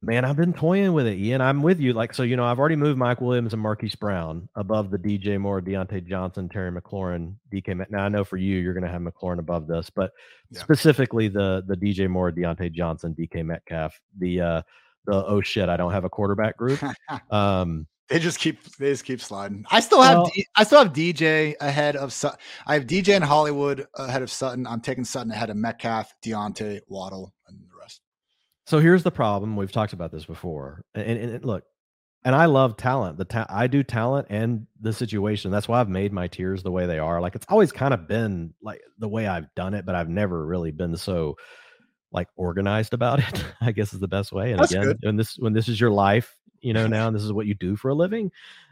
Man, I've been toying with it, Ian. I'm with you. Like, so, you know, I've already moved Mike Williams and Marquise Brown above the DJ Moore, Diontae Johnson, Terry McLaurin, DK. Now, I know for you, you're going to have McLaurin above this, but yeah. specifically the the DJ Moore, Diontae Johnson, DK Metcalf, the uh the oh shit, I don't have a quarterback group. *laughs* um, they just keep they just keep sliding. I still have well, D, I still have DJ ahead of Sutton. I have DJ and Hollywood ahead of Sutton. I'm taking Sutton ahead of Metcalf, Diontae, Waddle, and the rest. so here's the problem. We've talked about this before. And, and, and look, and I love talent. The ta- I do talent and the situation. That's why I've made my tiers the way they are. Like it's always kind of been like the way I've done it, but I've never really been so like organized about it. *laughs* I guess is the best way. And That's again, good. when this when this is your life, you know, now and this is what you do for a living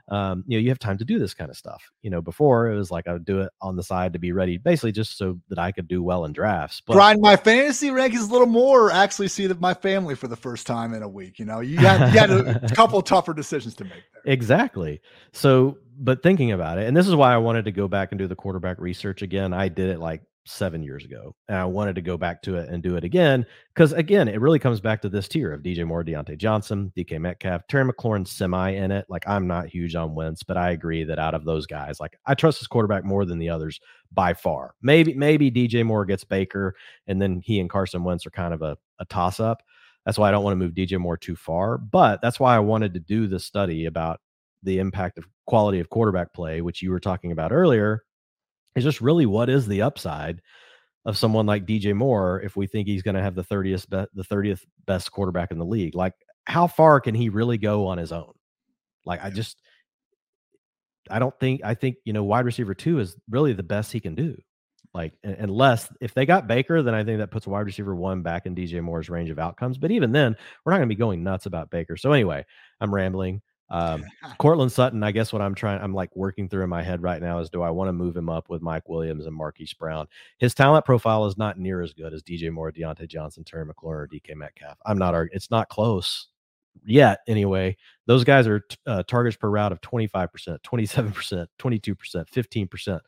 um, you know, you have time to do this kind of stuff. You know, before it was like I would do it on the side to be ready, basically just so that I could do well in drafts. But grind my fantasy rankings a little more, actually see my family for the first time in a week. You know, you had, you had a *laughs* couple tougher decisions to make. There. Exactly. So, but thinking about it, and this is why I wanted to go back and do the quarterback research again. I did it like seven years ago. And I wanted to go back to it and do it again. Because again, it really comes back to this tier of DJ Moore, Diontae Johnson, DK Metcalf, Terry McLaurin semi in it. Like I'm not huge on Wentz, but I agree that out of those guys, like I trust this quarterback more than the others by far. Maybe, maybe DJ Moore gets Baker and then he and Carson Wentz are kind of a, a toss up. That's why I don't want to move DJ Moore too far. But that's why I wanted to do the study about the impact of quality of quarterback play, which you were talking about earlier is just really what is the upside of someone like DJ Moore if we think he's going to have the 30th be- the 30th best quarterback in the league. Like how far can he really go on his own? Like I just I don't think I think, you know, wide receiver 2 is really the best he can do. Like unless if they got Baker, then I think that puts wide receiver 1 back in DJ Moore's range of outcomes, but even then, we're not going to be going nuts about Baker. So anyway, I'm rambling. Um, *laughs* Courtland Sutton, I guess what I'm trying, I'm like working through in my head right now is do I want to move him up with Mike Williams and Marquise Brown? His talent profile is not near as good as DJ Moore, Diontae Johnson, Terry McLaurin, or DK Metcalf. I'm not arguing, it's not close yet anyway. Those guys are uh, targets per route of 25%, 27%, 22%, 15%.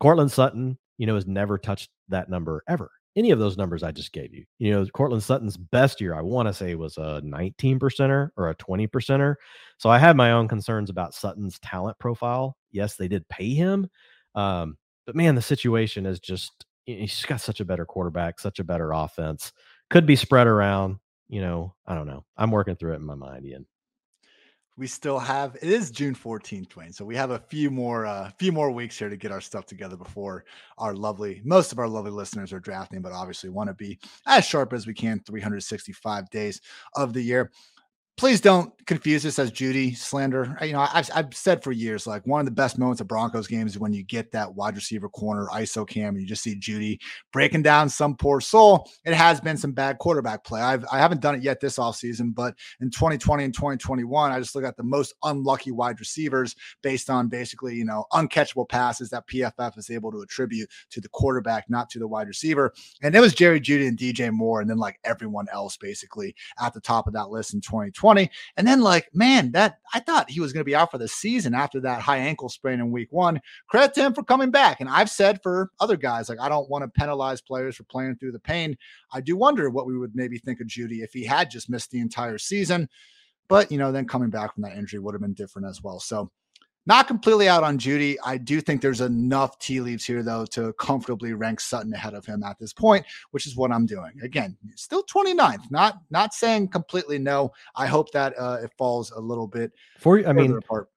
Courtland Sutton, you know, has never touched that number ever any of those numbers I just gave you. You know, Courtland Sutton's best year, I want to say, was a 19 percenter or a 20 percenter. So I had my own concerns about Sutton's talent profile. Yes, they did pay him. Um, but man, the situation is just, he's got such a better quarterback, such a better offense. Could be spread around. You know, I don't know. I'm working through it in my mind, Ian we still have it is June 14th, Dwain. So we have a few more uh few more weeks here to get our stuff together before our lovely most of our lovely listeners are drafting, but obviously want to be as sharp as we can 365 days of the year please don't confuse this as Jeudy slander. You know, I've, I've said for years, like one of the best moments of Broncos games is when you get that wide receiver corner ISO cam and you just see Jeudy breaking down some poor soul. It has been some bad quarterback play. I've, I haven't done it yet this offseason, but in 2020 and 2021, I just look at the most unlucky wide receivers based on basically, you know, uncatchable passes that PFF is able to attribute to the quarterback, not to the wide receiver. And it was Jerry Jeudy and DJ Moore, and then like everyone else basically at the top of that list in 2020. 20. And then, like, man, that I thought he was going to be out for the season after that high ankle sprain in week one. Credit to him for coming back. And I've said for other guys, like, I don't want to penalize players for playing through the pain. I do wonder what we would maybe think of Jeudy if he had just missed the entire season. But, you know, then coming back from that injury would have been different as well. So, Not completely out on Jeudy. I do think there's enough tea leaves here, though, to comfortably rank Sutton ahead of him at this point, which is what I'm doing. Again, still 29th. Not not saying completely no. I hope that uh, it falls a little bit. For I mean, apart.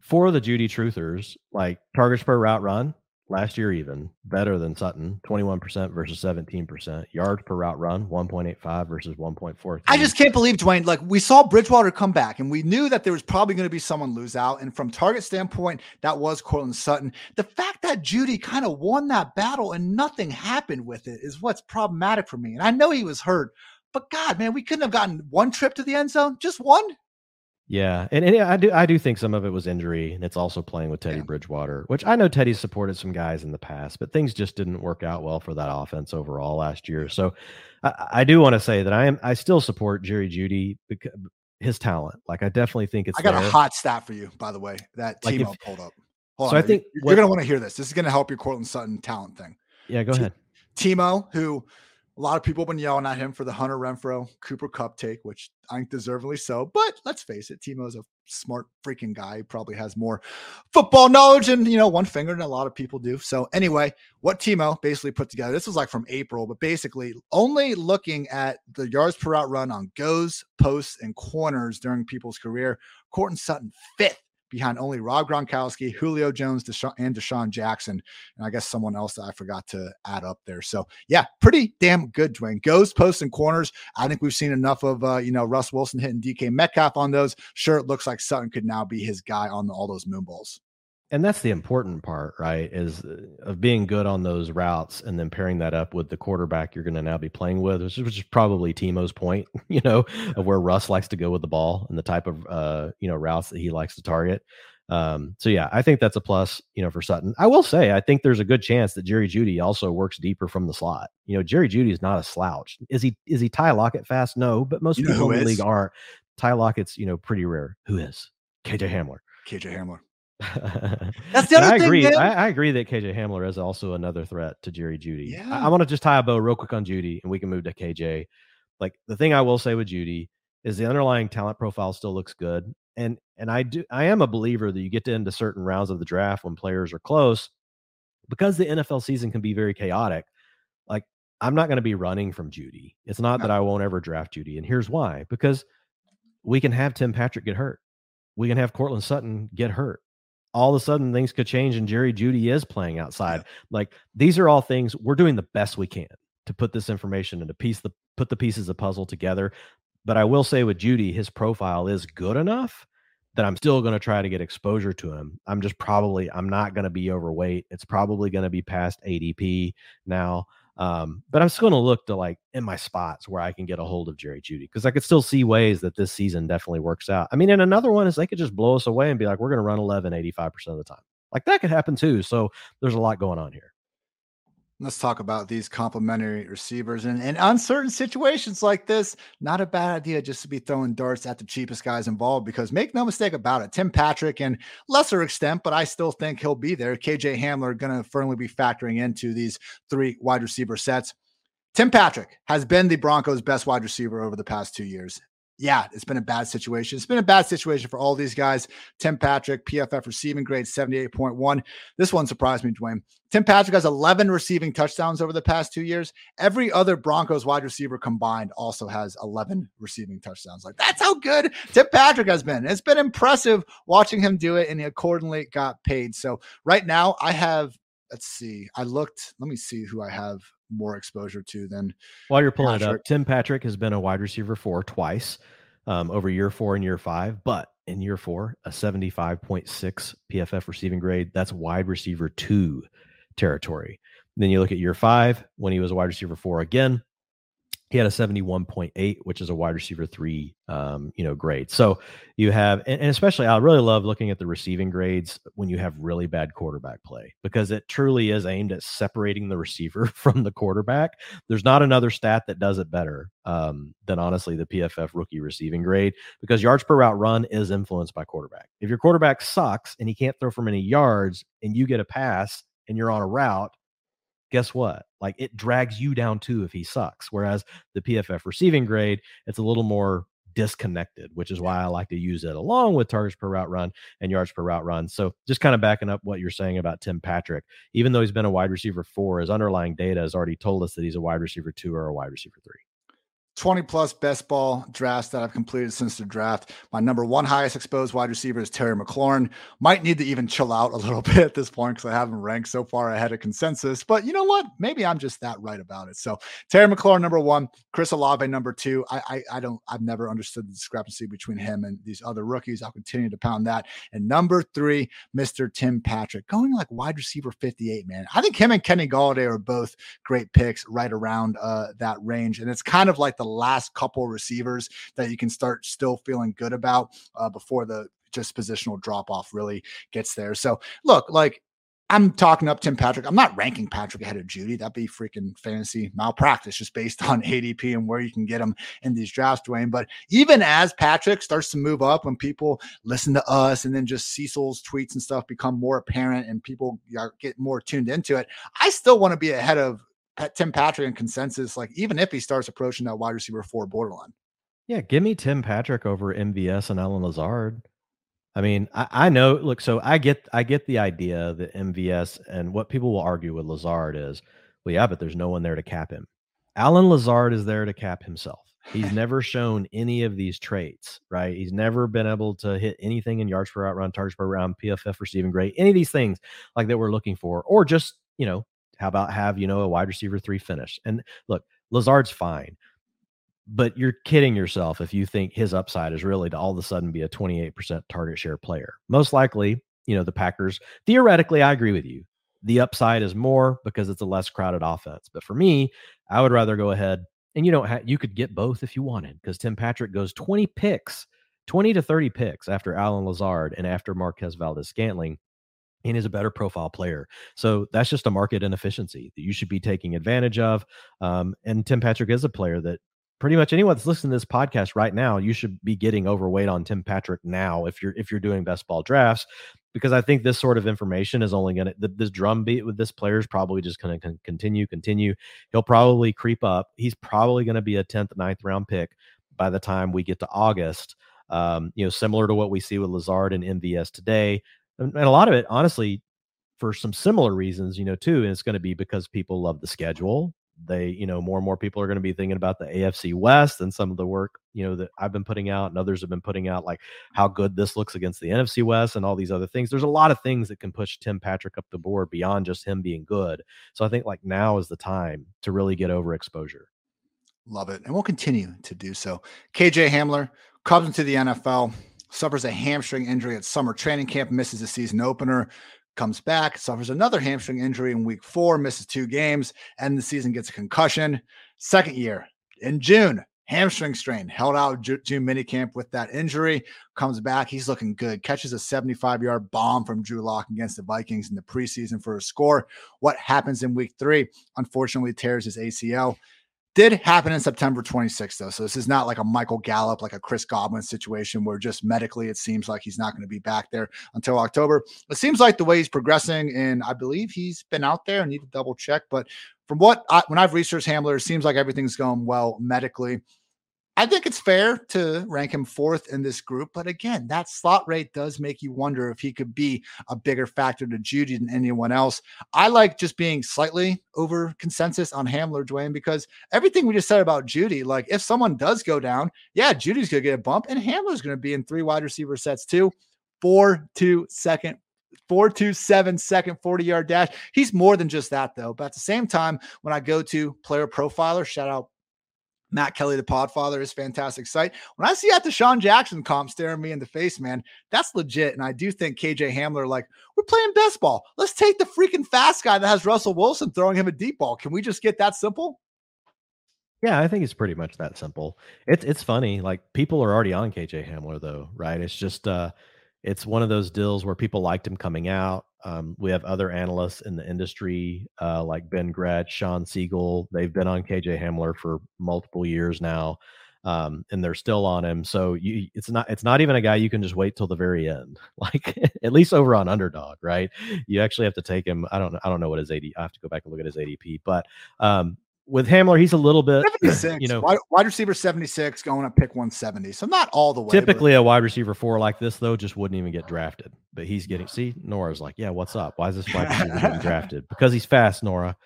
for the Jeudy truthers, like targets per route run, last year even better than Sutton, 21% versus 17%. Yards per route run, 1.85 versus 1.4. I just can't believe Dwain. Like we saw Bridgewater come back and we knew that there was probably going to be someone lose out. And from target standpoint, that was Courtland Sutton. The fact that Jeudy kind of won that battle and nothing happened with it is what's problematic for me. And I know he was hurt, but God, man, we couldn't have gotten one trip to the end zone, just one. Yeah, and, and I do I do think some of it was injury, and it's also playing with Teddy yeah. Bridgewater, which I know Teddy supported some guys in the past, but things just didn't work out well for that offense overall last year. So I, I do want to say that I am I still support Jerry Jeudy because his talent. Like I definitely think it's. I got there. a hot stat for you, by the way, that like Timo pulled up. Hold so on. I think you're, you're going to want to hear this. This is going to help your Courtland Sutton talent thing. Yeah, go ahead. Timo, who a lot of people have been yelling at him for the Hunter Renfrow Cooper Kupp take, which I think deservedly so. But let's face it, Timo's a smart freaking guy. He probably has more football knowledge and you know one finger than a lot of people do. So anyway, what Timo basically put together, this was like from April, but basically only looking at the yards per out run on goes, posts, and corners during people's career. Courtland Sutton fifth behind only Rob Gronkowski, Julio Jones, Desha- and DeSean Jackson, and I guess someone else that I forgot to add up there. So yeah, pretty damn good, Dwain. Goes, posts, and corners. I think we've seen enough of uh, you know Russ Wilson hitting DK Metcalf on those. Sure, it looks like Sutton could now be his guy on all those moon balls and that's the important part, right? Is uh, of being good on those routes and then pairing that up with the quarterback you're going to now be playing with, which, is probably Timo's point, *laughs* you know, of where Russ likes to go with the ball and the type of uh, you know routes that he likes to target. Um, so yeah, I think that's a plus, you know, for Sutton. I will say, I think there's a good chance that Jerry Jeudy also works deeper from the slot. You know, Jerry Jeudy is not a slouch. Is he? Is he Ty Lockett fast? No, but most you people in the league aren't. Ty Lockett's, you know, pretty rare. Who is? KJ Hamler. KJ Hamler. That's the other I thing. Agree. I, I, agree that KJ Hamler is also another threat to Jerry Jeudy. Yeah. I, I want to just tie a bow real quick on Jeudy and we can move to KJ. Like the thing I will say with Jeudy is the underlying talent profile still looks good, and and I do I am a believer that you get to into certain rounds of the draft when players are close, because the NFL season can be very chaotic. Like I'm not going to be running from Jeudy. It's not no. that I won't ever draft Jeudy. and here's why: because we can have Tim Patrick get hurt, we can have Courtland Sutton get hurt all of a sudden things could change and Jerry Jeudy is playing outside. Yeah. Like these are all things we're doing the best we can to put this information and to piece the put the pieces of puzzle together. But I will say with Jeudy, his profile is good enough that I'm still going to try to get exposure to him. I'm just probably I'm not going to be overweight. It's probably going to be past ADP now. Um, but I'm still going to look to like in my spots where I can get a hold of Jerry Jeudy because I could still see ways that this season definitely works out. I mean, and another one is they could just blow us away and be like, we're going to run 11 85% of the time. Like that could happen too. So there's a lot going on here. Let's talk about these complementary receivers. And in uncertain situations like this, not a bad idea just to be throwing darts at the cheapest guys involved because make no mistake about it, Tim Patrick, and lesser extent, but I still think he'll be there. KJ Hamler going to firmly be factoring into these three wide receiver sets. Tim Patrick has been the Broncos' best wide receiver over the past two years yeah, it's been a bad situation. It's been a bad situation for all these guys. Tim Patrick, PFF receiving grade 78.1. This one surprised me, Dwain. Tim Patrick has 11 receiving touchdowns over the past two years. Every other Broncos wide receiver combined also has 11 receiving touchdowns. Like, that's how good Tim Patrick has been. It's been impressive watching him do it, and he accordingly got paid. So, right now, I have, let's see, I looked, let me see who I have more exposure to than while you're pulling Patrick. it up. Tim Patrick has been a wide receiver four twice um, over year four and year five, but in year four, a 75.6 PFF receiving grade. That's wide receiver two territory. then you look at year five when he was a wide receiver four again, he had a 71.8 which is a wide receiver three um, you know grade. So you have and, especially i really love looking at the receiving grades when you have really bad quarterback play because it truly is aimed at separating the receiver *laughs* from the quarterback. There's not another stat that does it better um, than honestly the pff rookie receiving grade because yards per route run is influenced by quarterback. If your quarterback sucks and he can't throw for many yards and you get a pass and you're on a route guess what? Like it drags you down too if he sucks. Whereas the PFF receiving grade, it's a little more disconnected, which is why I like to use it along with targets per route run and yards per route run. So just kind of backing up what you're saying about Tim Patrick, even though he's been a wide receiver four, his underlying data has already told us that he's a wide receiver two or a wide receiver three. 20 plus best ball drafts that I've completed since the draft. My number one highest exposed wide receiver is Terry McLaurin. Might need to even chill out a little *laughs* bit at this point because I haven't ranked so far ahead of consensus. But you know what? Maybe I'm just that right about it. So Terry McLaurin number one, Chris Olave number two. I, I I don't I've never understood the discrepancy between him and these other rookies. I'll continue to pound that. And number three, Mr. Tim Patrick, going like wide receiver 58. Man, I think him and Kenny Golladay are both great picks right around uh, that range. And it's kind of like the last couple receivers that you can start still feeling good about uh, before the just positional drop off really gets there. So look, like I'm talking up Tim Patrick. I'm not ranking Patrick ahead of Jeudy. That'd be freaking fantasy malpractice just based *laughs* on ADP and where you can get him in these drafts, Dwain. But even as Patrick starts to move up, when people listen to us and then just Cecil's tweets and stuff become more apparent and people get more tuned into it, I still want to be ahead of Tim Patrick and consensus, like even if he starts approaching that wide receiver four borderline. Yeah, give me Tim Patrick over MVS and Allen Lazard. I mean, I, I, know. Look, so I get, I get the idea that MVS and what people will argue with Lazard is, well, yeah, but there's no one there to cap him. Allen Lazard is there to cap himself. He's *laughs* never shown any of these traits, right? He's never been able to hit anything in yards per route run, targets per round, PFF receiving grade, any of these things like that we're looking for, or just you know how about have, you know, a wide receiver three finish? And look, Lazard's fine, but you're kidding yourself if you think his upside is really to all of a sudden be a 28% target share player. Most likely, you know, the Packers, theoretically, I agree with you. The upside is more because it's a less crowded offense. But for me, I would rather go ahead and you don't have, you could get both if you wanted because Tim Patrick goes 20 picks, 20 to 30 picks after Allen Lazard and after Marquez Valdes Scantling and is a better profile player. So that's just a market inefficiency that you should be taking advantage of. Um, and Tim Patrick is a player that pretty much anyone that's listening to this podcast right now, you should be getting overweight on Tim Patrick now if you're if you're doing best ball drafts, because I think this sort of information is only going to this drumbeat with this player is probably just going to continue, continue. He'll probably creep up. He's probably going to be a tenth, ninth round pick by the time we get to August. Um, you know, similar to what we see with Lazard and MVS today and, a lot of it, honestly, for some similar reasons, you know, too. And it's going to be because people love the schedule. They, you know, more and more people are going to be thinking about the AFC West and some of the work, you know, that I've been putting out and others have been putting out, like how good this looks against the NFC West and all these other things. There's a lot of things that can push Tim Patrick up the board beyond just him being good. So I think like now is the time to really get over exposure. Love it. And we'll continue to do so. KJ Hamler comes into the NFL suffers a hamstring injury at summer training camp, misses the season opener, comes back, suffers another hamstring injury in week four, misses two games, and the season gets a concussion. Second year in June, hamstring strain, held out June minicamp with that injury, comes back. He's looking good, catches a 75 yard bomb from Drew Lock against the Vikings in the preseason for a score. What happens in week three? Unfortunately, tears his ACL. Did happen in September 26th, though. So this is not like a Michael Gallup, like a Chris Godwin situation where just medically it seems like he's not going to be back there until October. It seems like the way he's progressing, and I believe he's been out there. I need to double check, but from what I, when I've researched Hamler, it seems like everything's going well medically. I think it's fair to rank him fourth in this group. But again, that slot rate does make you wonder if he could be a bigger factor to Jeudy than anyone else. I like just being slightly over consensus on Hamler, Dwain, because everything we just said about Jeudy, like if someone does go down, yeah, Jeudy's going to get a bump and Hamler's going to be in three wide receiver sets too. Four, two, second, four two seven second 40 yard dash. He's more than just that though. But at the same time, when I go to player profiler, shout out Matt Kelley, the Podfather, is fantastic site. When I see that DeSean Jackson comp staring me in the face, man, that's legit. And I do think KJ Hamler, like, we're playing best ball. Let's take the freaking fast guy that has Russell Wilson throwing him a deep ball. Can we just get that simple? Yeah, I think it's pretty much that simple. It's it's funny. Like people are already on KJ Hamler though, right? It's just uh it's one of those deals where people liked him coming out. Um, we have other analysts in the industry uh, like Ben Gretch, Sean Siegel. They've been on KJ Hamler for multiple years now, um, and they're still on him. So you, it's not it's not even a guy you can just wait till the very end. *laughs* Like at least over on Underdog, right? You actually have to take him. I don't I don't know what his AD. I have to go back and look at his ADP, but um, with Hamler, he's a little bit, you know, wide, wide, receiver 76 going up pick 170. So not all the way. Typically, but. a wide receiver four like this, though, just wouldn't even get drafted. But he's getting, see, Nora's like, yeah, what's up? Why is this wide receiver getting *laughs* drafted? Because he's fast, Nora.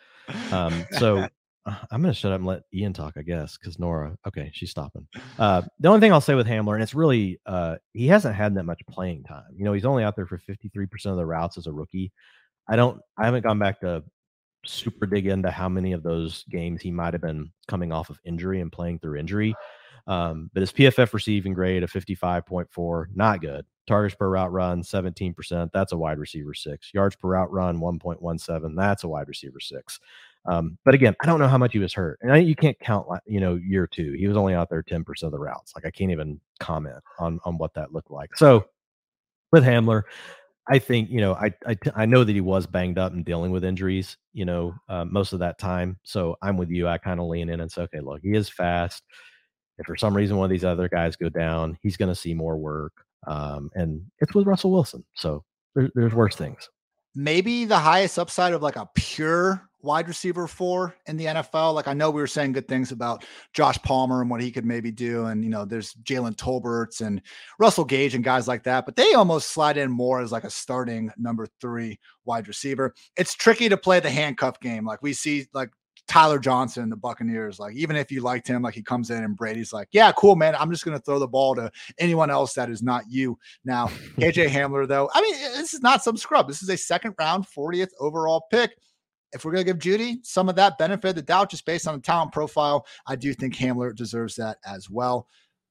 Um, so *laughs* uh, I'm going to shut up and let Ian talk, I guess, because Nora, okay, she's stopping. Uh, the only thing I'll say with Hamler, and it's really, uh, he hasn't had that much playing time. You know, he's only out there for 53% of the routes as a rookie. I don't, I haven't gone back to super dig into how many of those games he might have been coming off of injury and playing through injury. Um, but his PFF receiving grade of 55.4, not good. Targets per route run, 17%. That's a wide receiver six. Yards per route run, 1.17. That's a wide receiver six. Um, but again, I don't know how much he was hurt. And I, you can't count, you know, year two. He was only out there 10% of the routes. Like I can't even comment on, on what that looked like. So with Hamler, I think you know I, I I know that he was banged up and dealing with injuries, you know, uh, most of that time. So I'm with you. I kind of lean in and say, okay, look, he is fast. If for some reason one of these other guys go down, he's going to see more work. Um, and it's with Russell Wilson, so there, there's worse things. Maybe the highest upside of like a pure wide receiver for in the NFL. Like I know we were saying good things about Josh Palmer and what he could maybe do, and you know there's Jalen Tolberts and Russell Gage and guys like that, but they almost slide in more as like a starting number three wide receiver. It's tricky to play the handcuff game, like we see like Tyler Johnson, the Buccaneers. Like, even if you liked him, like he comes in and Brady's like, yeah, cool, man. I'm just going to throw the ball to anyone else that is not you. Now, *laughs* KJ Hamler, though, I mean, this is not some scrub. This is a second round, 40th overall pick if we're going to give Jeudy some of that benefit of the doubt just based on the talent profile, I do think Hamler deserves that as well.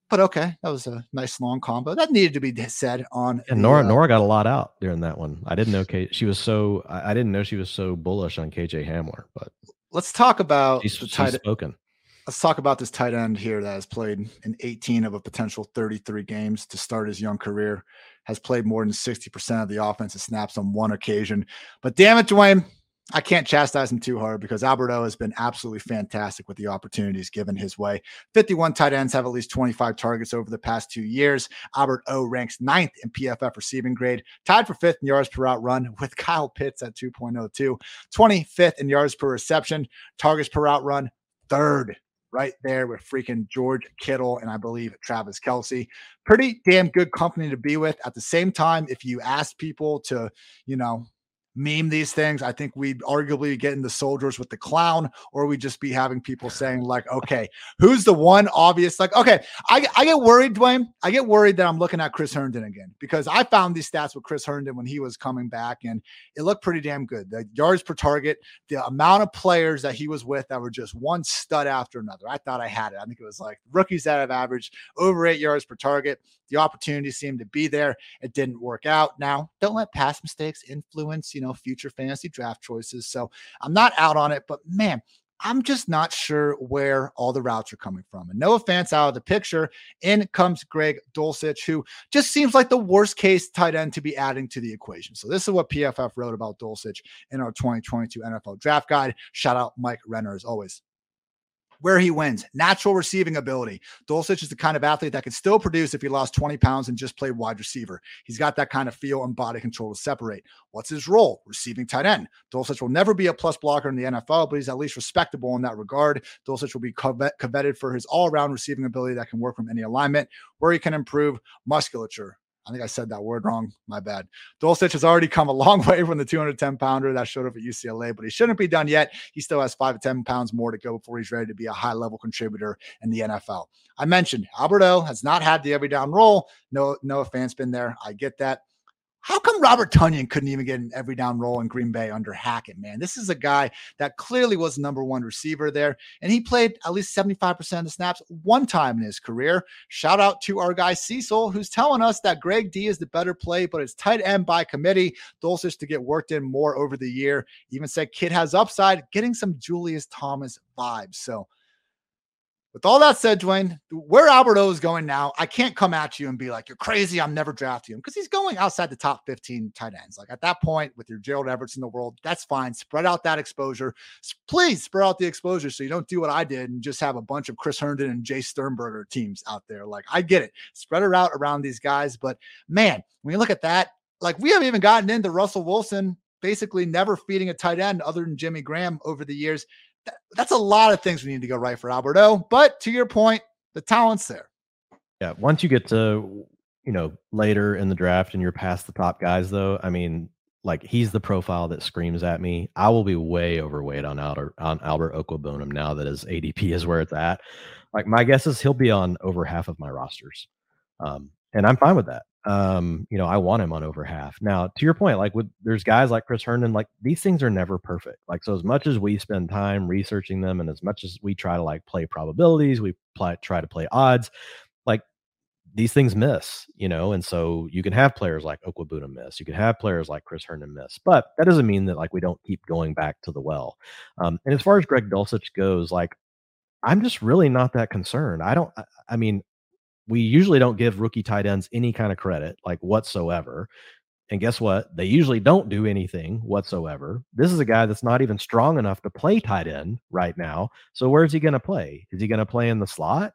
But okay, that was a nice long combo. That needed to be said on. And the, Nora, uh, Nora got a lot out during that one. I didn't know K, she was so. I, I, didn't know she was so bullish on KJ Hamler. But let's talk about she's, the tight, she's spoken. Let's talk about this tight end here that has played in 18 of a potential 33 games to start his young career. Has played more than 60% of the offensive snaps on one occasion. But damn it, Dwain, I can't chastise him too hard because Albert O has been absolutely fantastic with the opportunities given his way. 51 tight ends have at least 25 targets over the past two years. Albert O ranks ninth in PFF receiving grade, tied for fifth in yards per route run with *laughs* Kyle Pitts at 2.02, 25th in yards per reception, targets per route run, third right there with freaking George Kittle and I believe Travis Kelce. Pretty damn good company to be with. At the same time, if you ask people to, you know, meme these things, I think we'd arguably get in the soldiers with the clown, or we'd just be having people saying, like, okay, who's the one obvious? Like, okay, I, I get worried, Dwain. I get worried that I'm looking at Chris Herndon again because I found these stats with Chris Herndon when he was coming back, and it looked pretty damn good. The yards per target, the amount of players that he was with that were just one stud after another. I thought I had it. I think it was like rookies that have averaged over eight yards per target. The opportunity seemed to be there. It didn't work out. Now, don't let past mistakes influence, you know, future fantasy draft choices. So I'm not out on it, but man, I'm just not sure where all the routes are coming from. And Noah Fant's out of the picture. In comes Greg Dulcich, who just seems like the worst case tight end to be adding to the equation. So this is what PFF wrote about Dulcich in our 2022 NFL draft guide. Shout out Mike Renner as always where he wins natural receiving ability. Dulcich is the kind of athlete that can still produce if he lost 20 pounds and just played wide receiver. He's got that kind of feel and body control to separate. What's his role? Receiving tight end. Dulcich will never be a plus blocker in the NFL, but he's at least respectable in that regard. Dulcich will be coveted for his all around receiving ability that can work from any alignment, where he can improve musculature, I think I said that word wrong. My bad. Dulcich has already come a *laughs* long way from the 210 pounder that showed up at UCLA, but he shouldn't be done yet. He still has five to 10 pounds more to go before he's ready to be a high level contributor in the NFL. I mentioned Alberto has not had the every down role. No, no Fant's been there. I get that. How come Robert Tonyan couldn't even get an every down role in Green Bay under Hackett, man? This is a guy that clearly was number one receiver there, and he played at least 75% of the snaps one time in his career. Shout out to our guy Cecil, who's telling us that Greg D is the better play, but it's tight end by committee. Dulcich to get worked in more over the year. Even said kid has upside, getting some Julius Thomas vibes. So with all that said, Dwain, where Alberto is going now, I can't come at you and be like, you're crazy. I'm never drafting him because he's going outside the top 15 tight ends. Like at that point, with your Gerald Everett in the world, that's fine. Spread out that exposure. Please spread out the exposure so you don't do what I did and just have a bunch of Chris Herndon and Jay Sternberger teams out there. Like I get it. Spread it out around these guys. But man, when you look at that, like we haven't even gotten into Russell Wilson basically never feeding a tight end other than Jimmy Graham over the years that's a lot of things we need to go right for Alberto. But to your point, the talent's there. Yeah. Once you get to, you know, later in the draft and you're past the top guys, though, I mean, like he's the profile that screams at me. I will be way overweight on Albert on Albert Okwuegbunam now that his ADP is where it's at. Like my guess is he'll be on over half of my rosters, um, and I'm fine with that. Um, you know, I want him on over half. Now, to your point, like with there's guys like Chris Herndon, like these things are never perfect. Like so, as much as we spend time researching them, and as much as we try to like play probabilities, we play, try to play odds like these things miss, you know, and so you can have players like Okwuegbunam miss, you can have players like Chris Herndon miss, but that doesn't mean that like we don't keep going back to the well. Um, and as far as Greg Dulcich goes, like I'm just really not that concerned. I don't. I, I mean, we usually don't give rookie tight ends any kind of credit, like whatsoever. And guess what? They usually don't do anything whatsoever. This is a guy that's not even strong enough to play tight end right now. So where's he going to play? Is he going to play in the slot?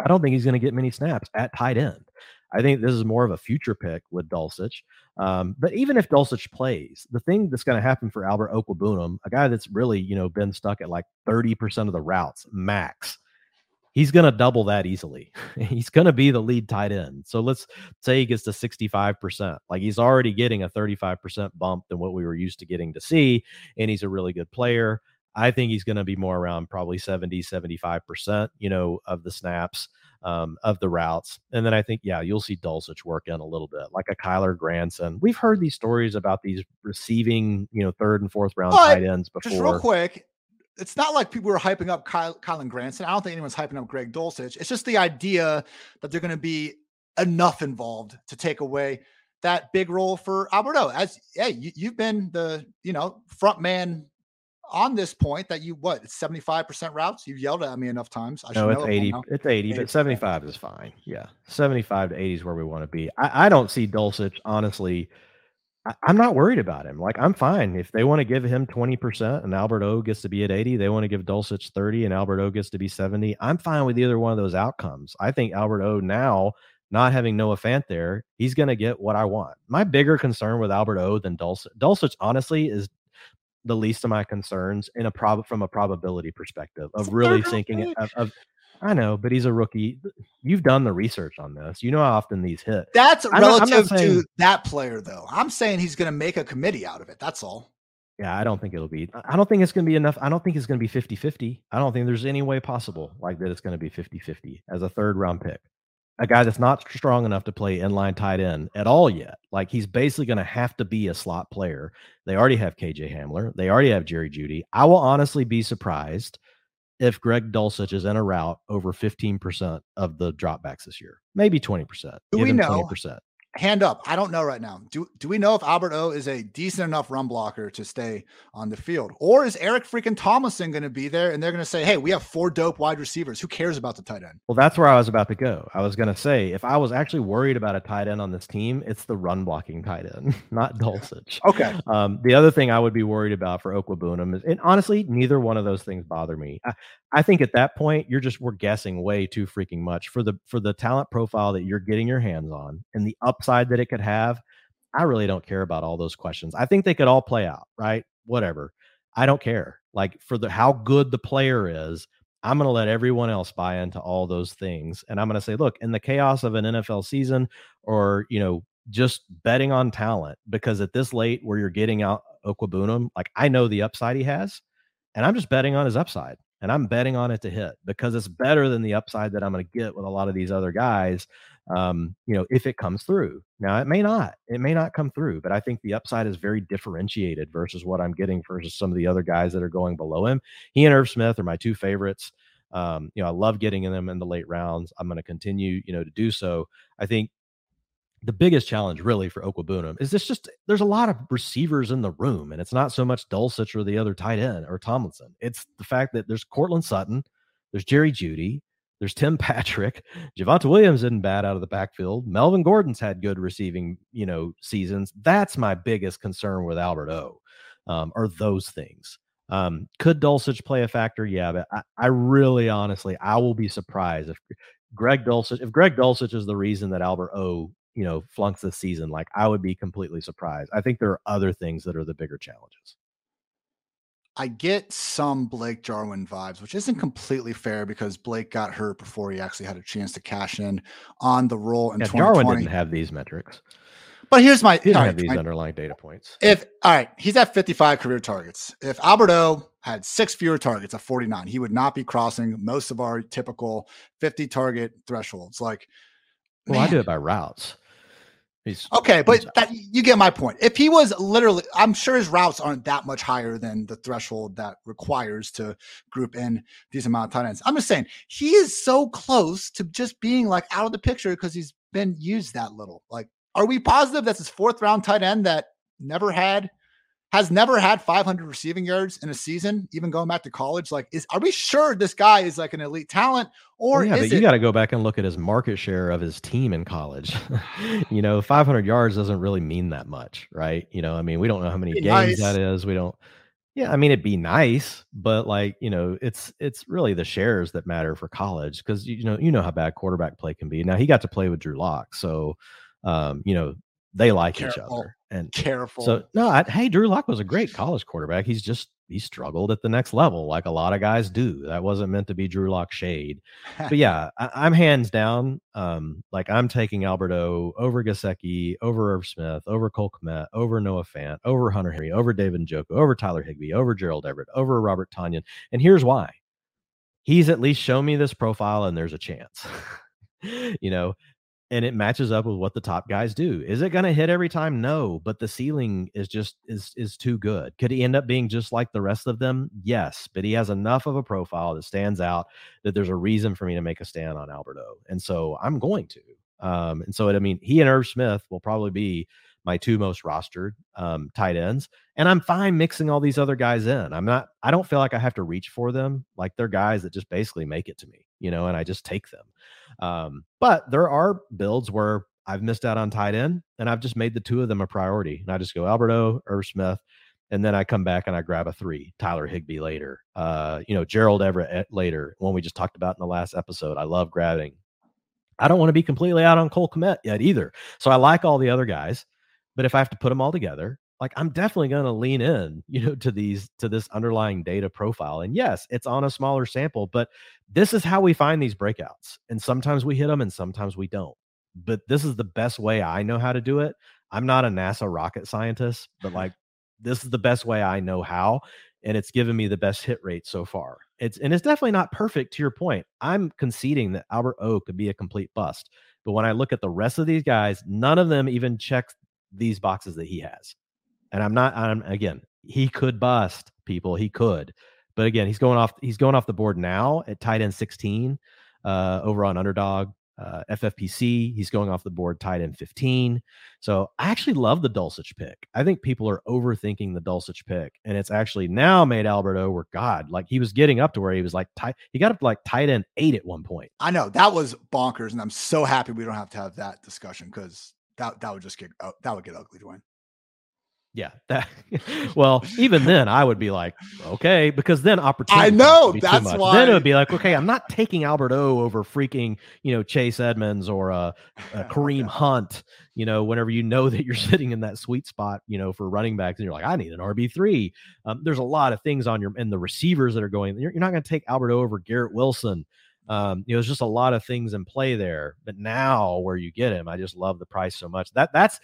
I don't think he's going to get many snaps at tight end. I think this is more of a future pick with Dulcich. Um, but even if Dulcich plays, the thing that's going to happen for Albert Okwuegbunam, a guy that's really you know been stuck at like thirty percent of the routes max, he's going to double that easily. *laughs* he's going to be the lead tight end. So let's say he gets to sixty five percent. Like he's already getting a thirty five percent bump than what we were used to getting to see, and he's a really good player. I think he's going to be more around probably 70, 75%, you know, of the snaps, um, of the routes. And then I think, yeah, you'll see Dulcich work in a little bit, like a Kyler Granson. We've heard these stories about these receiving, you know, third and fourth round but tight ends before. Just real quick, it's not like people are hyping up Kyle, Kylen Granson. I don't think anyone's hyping up Greg Dulcich. It's just the idea that they're going to be enough involved to take away that big role for Alberto. As hey, you, have been the you know front man on this point that you what it's 75% routes you've yelled at me enough times I no it's 80 it's 80 but 75 is fine yeah 75 to 80 is where we want to be i, I don't see dulcich honestly I, am not worried about him like i'm fine. If they want to give him 20% and albert o gets to be at 80 they want to give dulcich 30 and albert o gets to be 70 i'm fine with either one of those outcomes. I think albert o now not having Noah Fant there, he's going to get what I want. My bigger concern with Albert O than Dulcich, Dulcich honestly is the least of my concerns in a prob from a probability perspective of really thinking of, of, I know, but he's a rookie. You've done the research on this. You know how often these hit. That's I'm relative not, not saying, to that player, though. I'm saying he's going to make a committee out of it. That's all. Yeah, I don't think it'll be. I don't think it's going to be enough. I don't think it's going to be 50 50. I don't think there's any way possible like that it's going to be 50 50 as a third round pick a guy that's not strong enough to play inline tight end at all yet. Like he's basically going to have to be a slot player. They already have KJ Hamler. They already have Jerry Jeudy. I will honestly be surprised if Greg Dulcich is in a route over 15% of the dropbacks this year. Maybe 20%. Do we know? 20% hand up. I don't know right now. Do do we know if Albert O is a decent enough run blocker to stay on the field, or is Eric freaking Thomason going to be there and they're going to say, "Hey, we have four dope wide receivers. Who cares about the tight end?" Well, that's where I was about to go. I was going to say, if I was actually worried about a tight end on this team, it's the run blocking tight end, *laughs* not Dulcich. Okay. Um, the other thing I would be worried about for Okwuegbunam is, and honestly, neither one of those things bother me. I, I think at that point, you're just we're guessing way too freaking much for the for the talent profile that you're getting your hands on and the upside that it could have I really don't care about all those questions. I think they could all play out, right? Whatever. I don't care. Like for the how good the player is, I'm going to let everyone else buy into all those things. And I'm going to say, look, in the chaos of an NFL season or, you know, just betting on talent, because at this late where you're getting out Okwuegbunam, like I know the upside he has, and I'm just betting on his upside. And I'm betting on it to hit because it's better than the upside that I'm going to get with a lot of these other guys um, you know, if it comes through. Now, it may not, it may not come through, but I think the upside is very differentiated versus what I'm getting versus some of the other guys that are going below him. He and Irv Smith are my two favorites. Um, you know, I love getting in them in the late rounds. I'm going to continue, you know, to do so. I think the biggest challenge really for Okwuegbunam is this just there's a lot of receivers in the room, and it's not so much Dulcich or the other tight end or Tomlinson. It's the fact that there's Courtland Sutton, there's Jerry Jeudy, there's Tim *laughs* Patrick. Javonte Williams isn't bad out of the backfield. Melvin Gordon's had good receiving, you know, seasons. That's my biggest concern with Albert O. Um, are those things. Um, could Dulcich play a factor? Yeah, but I, I, really honestly, I will be surprised if Greg Dulcich, if Greg Dulcich is the reason that Albert O, you know, flunks this season, like I would be completely surprised. I think there are other things that are the bigger challenges. I get some Blake Jarwin vibes, which isn't completely fair because Blake got hurt before he actually had a chance to cash in on the role in yeah, 2020. Jarwin didn't have these metrics. But here's my he didn't have these underlying data points. If all right, he's at 55 career targets. If Alberto had six fewer targets at 49, he would not be crossing most of our typical 50 target thresholds. Like, well, man. I do it by routes. He's okay, but that, you get my point. If he was literally, I'm sure his routes aren't that much higher than the threshold that requires to group in these amount of tight ends. I'm just saying he is so close to just being like out of the picture because he's been used that little. Like, are we positive that's his fourth round tight end that never had has never had 500 receiving yards in a season, even going back to college. Like, is are we sure this guy is like an elite talent, or yeah, is but you got to go back and look at his market share of his team in college. *laughs* you know, 500 yards doesn't really mean that much, right? You know, I mean, we don't know how many games nice. that is. We don't. Yeah, I mean, it'd be nice, but like you know, it's it's really the shares that matter for college because you know you know how bad quarterback play can be. Now he got to play with Drew Lock, so um, you know they like Careful. each other. And careful. So no, I, hey, Drew Lock was a great college quarterback. He's just he struggled at the next level, like a lot of guys do. That wasn't meant to be Drew Lock shade. but *laughs* yeah, I, am hands down. Um, like I'm taking Alberto over Gesicki, over Irv Smith, over Cole Kmet, over Noah Fant, over Hunter Henry, over David Njoku, over Tyler Higbee, over Gerald Everett, over Robert Tonyan. And here's why. He's at least shown me this profile and there's a chance. *laughs* you know, and it matches up with what the top guys do. Is it going to hit every time? No, but the ceiling is just is is too good. Could he end up being just like the rest of them? Yes, but he has enough of a profile that stands out that there's a reason for me to make a stand on Alberto, and so I'm going to. Um, and so it, I mean, he and Irv Smith will probably be my two most rostered um, tight ends, and I'm fine mixing all these other guys in. I'm not. I don't feel like I have to reach for them. Like they're guys that just basically make it to me, you know, and I just take them. Um, but there are builds where I've missed out on tight end, and I've just made the two of them a priority, and I just go Alberto, Irv Smith, and then I come back and I grab a three, Tyler Higbee later, uh, you know, Gerald Everett later, one we just talked about in the last episode. I love grabbing. I don't want to be completely out on Cole Kmet yet either. So I like all the other guys. But if I have to put them all together, like I'm definitely going to lean in, you know, to these to this underlying data profile. And yes, it's on a smaller sample, but this is how we find these breakouts. And sometimes we hit them and sometimes we don't. But this is the best way I know how to do it. I'm not a NASA rocket scientist, but like *laughs* this is the best way I know how and it's given me the best hit rate so far. It's and it's definitely not perfect to your point. I'm conceding that Albert O could be a complete bust. But when I look at the rest of these guys, none of them even check these boxes that he has. And I'm not I'm again, he could bust people, he could. But again, he's going off he's going off the board now at tight end 16 uh over on underdog. Uh, FFPC, he's going off the board tight end 15. So I actually love the Dulcich pick. I think people are overthinking the Dulcich pick, and it's actually now made Albert over God. Like he was getting up to where he was like tight. He got up to like tight end eight at one point. I know that was bonkers, and I'm so happy we don't have to have that discussion because that that would just get uh, that would get ugly, Dwain. Yeah, that. *laughs* well, even then, I would be like, okay, because then opportunity. I know that's why. Then it would be like, okay, I'm not taking Albert O over freaking, you know, Chase Edmonds or uh, uh *laughs* Kareem Hunt. You know, whenever you know that you're *laughs* sitting in that sweet spot, you know, for running backs, and you're like, I need an RB three. Um, there's a lot of things on your and the receivers that are going. You're, you're not going to take Albert O over Garrett Wilson. Um, you know, there's just a lot of things in play there. But now where you get him, I just love the price so much. That that's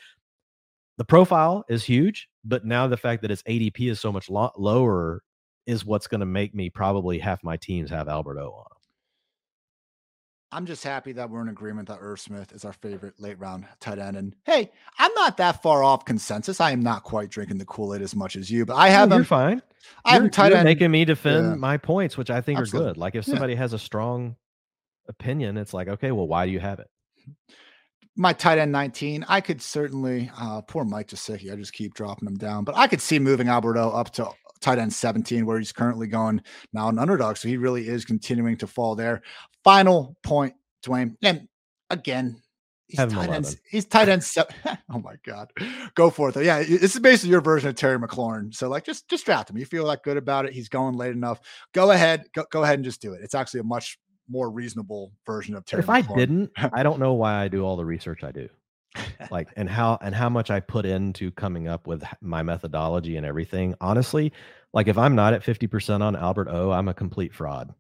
the profile is huge, but now the fact that its ADP is so much lo- lower is what's going to make me probably half my teams have Albert O on. I'm just happy that we're in agreement that Irv Smith is our favorite late round tight end. And hey, I'm not that far off consensus. I am not quite drinking the Kool Aid as much as you, but I have. You're fine. I have tight end making me defend yeah. my points, which I think Absolutely. are good. Like if somebody yeah. has a strong opinion, it's like, okay, well, why do you have it? My tight end 19, I could certainly. Uh, poor Mike Gesicki. I just keep dropping him down, but I could see moving Albert O up to tight end 17, where he's currently going now an underdog. So he really is continuing to fall there. Final point, Dwain. And again, he's tight end. He's tight end. *laughs* Oh my god, go for it though. Yeah, this is basically your version of Terry McLaurin. So like, just just draft him. You feel like good about it. He's going late enough. Go ahead. Go, go ahead and just do it. It's actually a much more reasonable version of Terry. If McLaurin. I didn't, *laughs* I don't know why I do all the research I do. like and how and how much I put into coming up with my methodology and everything. Honestly, Like if I'm not at 50% on Albert O, I'm a complete fraud.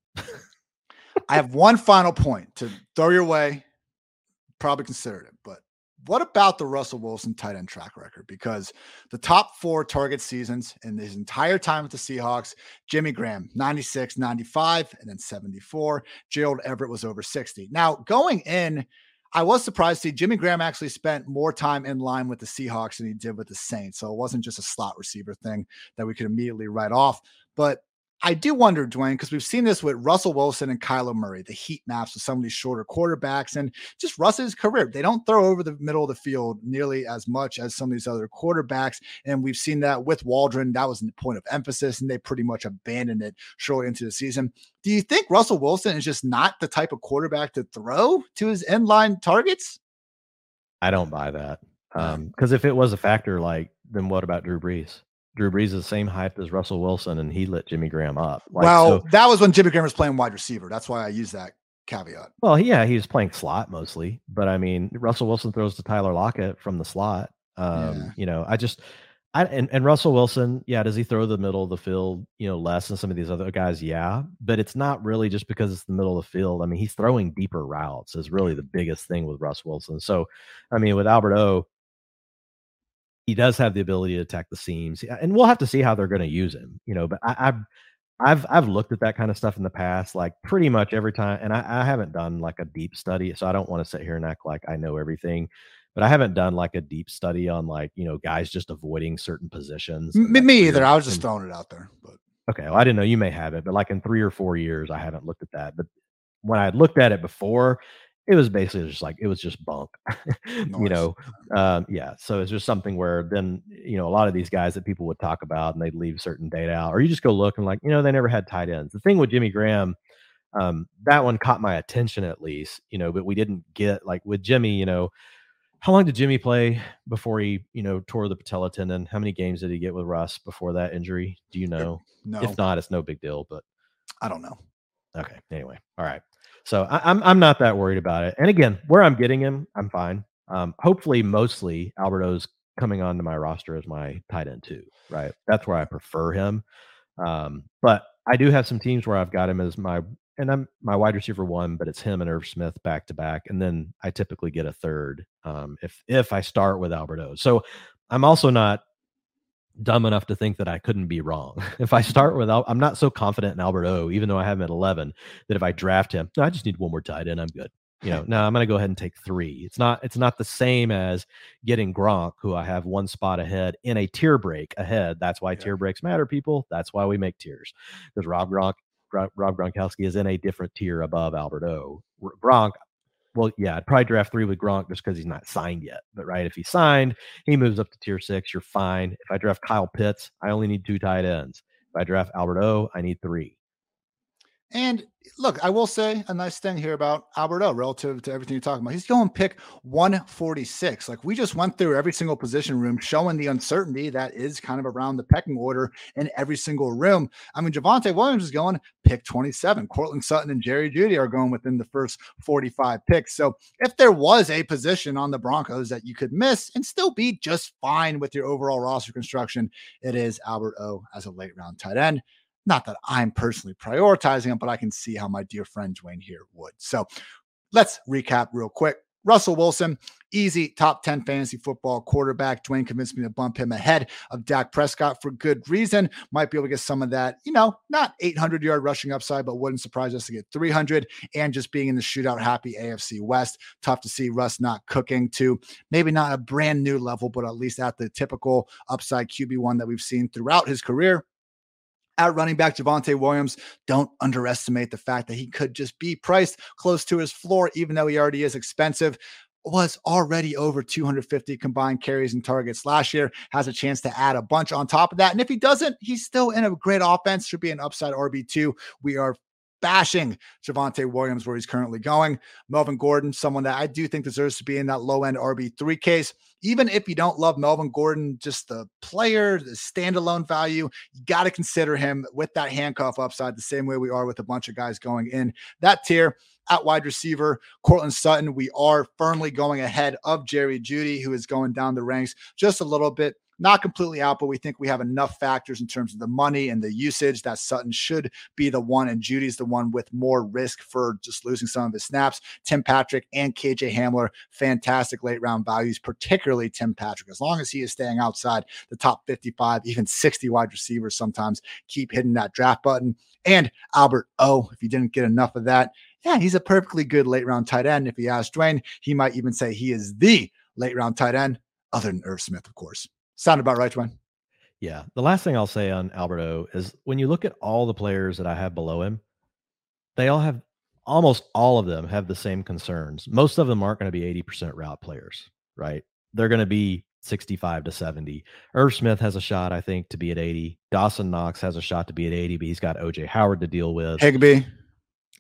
I have one final point to throw your way. Probably considered it, but what about the Russell Wilson tight end track record? Because the top four target seasons in his entire time with the Seahawks, Jimmy Graham, 96, 95, and then 74. Gerald Everett was over 60. Now, going in, I was surprised to see Jimmy Graham actually spent more time in line with the Seahawks than he did with the Saints. So it wasn't just a slot receiver thing that we could immediately write off. But I do wonder, Dwain, because we've seen this with Russell Wilson and Kyler Murray, the heat maps of some of these shorter quarterbacks, and just Russ's career. They don't throw over the middle of the field nearly as much as some of these other quarterbacks. And we've seen that with Waldron. That was the point of emphasis, and they pretty much abandoned it shortly into the season. Do you think Russell Wilson is just not the type of quarterback to throw to his end line targets? I don't buy that. Because um, if it was a factor, like, then what about Drew Brees? Drew Brees is the same hype as Russell Wilson, and he lit Jimmy Graham up. Like, well, so, that was when Jimmy Graham was playing wide receiver. That's why I use that caveat. Well, yeah, he was playing slot mostly, but I mean, Russell Wilson throws to Tyler Lockett from the slot. Um, yeah. You know, I just, I and, and Russell Wilson, yeah, does he throw the middle of the field, you know, less than some of these other guys? Yeah, but it's not really just because it's the middle of the field. I mean, he's throwing deeper routes is really the biggest thing with Russ Wilson. So, I mean, with Albert O, he does have the ability to attack the seams, and we'll have to see how they're going to use him. You know, but I, have I've I've looked at that kind of stuff in the past, like pretty much every time, and I, I haven't done like a deep study, so I don't want to sit here and act like I know everything. But I haven't done like a deep study on like you know guys just avoiding certain positions. Me, me either. I was just throwing it out there. But okay, well I didn't know you may have it, but like in three or four years, I haven't looked at that. But when I had looked at it before, it was basically just like it was just bunk *laughs* you know um, yeah so it's just something where then you know a lot of these guys that people would talk about and they'd leave certain data out or you just go look and like you know they never had tight ends. The thing with jimmy graham um, that one caught my attention at least you know but we didn't get like with jimmy you know how long did jimmy play before he you know tore the patella tendon? How many games did he get with russ before that injury? Do you know? No. if not it's no big deal but i don't know. Okay anyway all right so I, am I'm, I'm not that worried about it. And again, where I'm getting him, I'm fine. Um, hopefully, mostly Albert O's coming onto my roster as my tight end too. Right, that's where I prefer him. Um, but I do have some teams where I've got him as my and I'm my wide receiver one, but it's him and Irv Smith back to back, and then I typically get a third um, if if I start with Albert O. So I'm also not dumb enough to think that I couldn't be wrong. *laughs* if I start with, I'm not so confident in Albert O, even though I have him at 11, that if I draft him, no, I just need one more tight end. I'm good. You know, now I'm going to go ahead and take three. It's not, it's not the same as getting Gronk, who I have one spot ahead in a tier break ahead. That's why yeah. tier breaks matter, people. That's why we make tiers because Rob Gronk, Rob Gronkowski is in a different tier above Albert O. Gronk, well, yeah, I'd probably draft three with Gronk just because he's not signed yet. But right, if he's signed, he moves up to tier six. You're fine. If I draft Kyle Pitts, I only need two tight ends. If I draft Albert O, I need three. And look, I will say a nice thing here about Albert O relative to everything you're talking about. He's going pick 146. Like we just went through every single position room, showing the uncertainty that is kind of around the pecking order in every single room. I mean, Javonte Williams is going pick 27. Courtland Sutton and Jerry Jeudy are going within the first 45 picks. So if there was a position on the Broncos that you could miss and still be just fine with your overall roster construction, it is Albert O as a late round tight end. Not that I'm personally prioritizing it, but I can see how my dear friend Dwain here would. So let's recap real quick. Russell Wilson, easy top 10 fantasy football quarterback. Dwain convinced me to bump him ahead of Dak Prescott for good reason. Might be able to get some of that, you know, not 800 yard rushing upside, but wouldn't surprise us to get 300 and just being in the shootout happy AFC West. Tough to see Russ not cooking to maybe not a brand new level, but at least at the typical upside QB1 that we've seen throughout his career at running back Javonte Williams, don't underestimate the fact that he could just be priced close to his floor, even though he already is expensive. Was already over 250 combined carries and targets last year, has a chance to add a bunch on top of that. And if he doesn't, he's still in a great offense, should be an upside RB2. We are bashing Javonte Williams where he's currently going. Melvin Gordon, someone that I do think deserves to be in that low end RB3 case. Even if you don't love Melvin Gordon, just the player, the standalone value, you got to consider him with that handcuff upside the same way we are with a bunch of guys going in that tier. At wide receiver, Courtland Sutton, we are firmly going ahead of Jerry Jeudy, who is going down the ranks just a little bit not completely out, but we think we have enough factors in terms of the money and the usage that Sutton should be the one, and Jeudy's the one with more risk for just losing some of his snaps. Tim Patrick and KJ Hamler, fantastic late round values, particularly Tim Patrick. As long as he is staying outside the top 55, even 60 wide receivers sometimes keep hitting that draft button. And Albert O, if you didn't get enough of that, yeah, he's a perfectly good late round tight end. If he asked Dwain, he might even say he is the late round tight end, other than Irv Smith, of course. Sound about right, Dwain? Yeah. The last thing I'll say on Albert O is when you look at all the players that I have below him, they all have almost all of them have the same concerns. Most of them aren't going to be 80% route players, right? They're going to be 65 to 70. Irv Smith has a shot, I think, to be at 80. Dawson Knox has a shot to be at 80, but he's got OJ Howard to deal with. Higbee.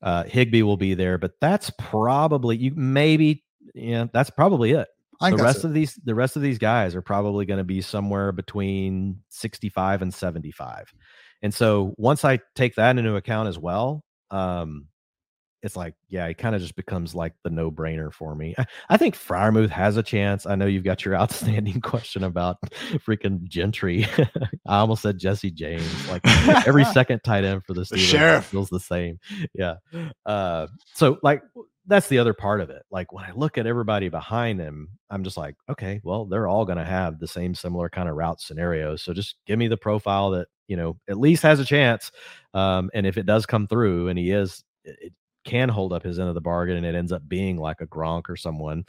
Uh, Higbee will be there, but that's probably you maybe yeah, that's probably it. The rest of these the rest of these guys are probably going to be somewhere between 65 and 75. And so once I take that into account as well, um, it's like, yeah, it kind of just becomes like the no brainer for me. I, I, think Freiermuth has a chance. I know you've got your *laughs* outstanding question about freaking Gentry. *laughs* I almost said Jesse James. Like every *laughs* second tight end for the Steelers feels the same. Yeah. Uh, so like that's the other part of it. Like when I look at everybody behind him, I'm just like, okay, well, they're all going to have the same similar kind of route scenarios. So just give me the profile that you know at least has a chance. Um, and if it does come through, and he is, it, can hold up his end of the bargain and it ends up being like a Gronk or someone,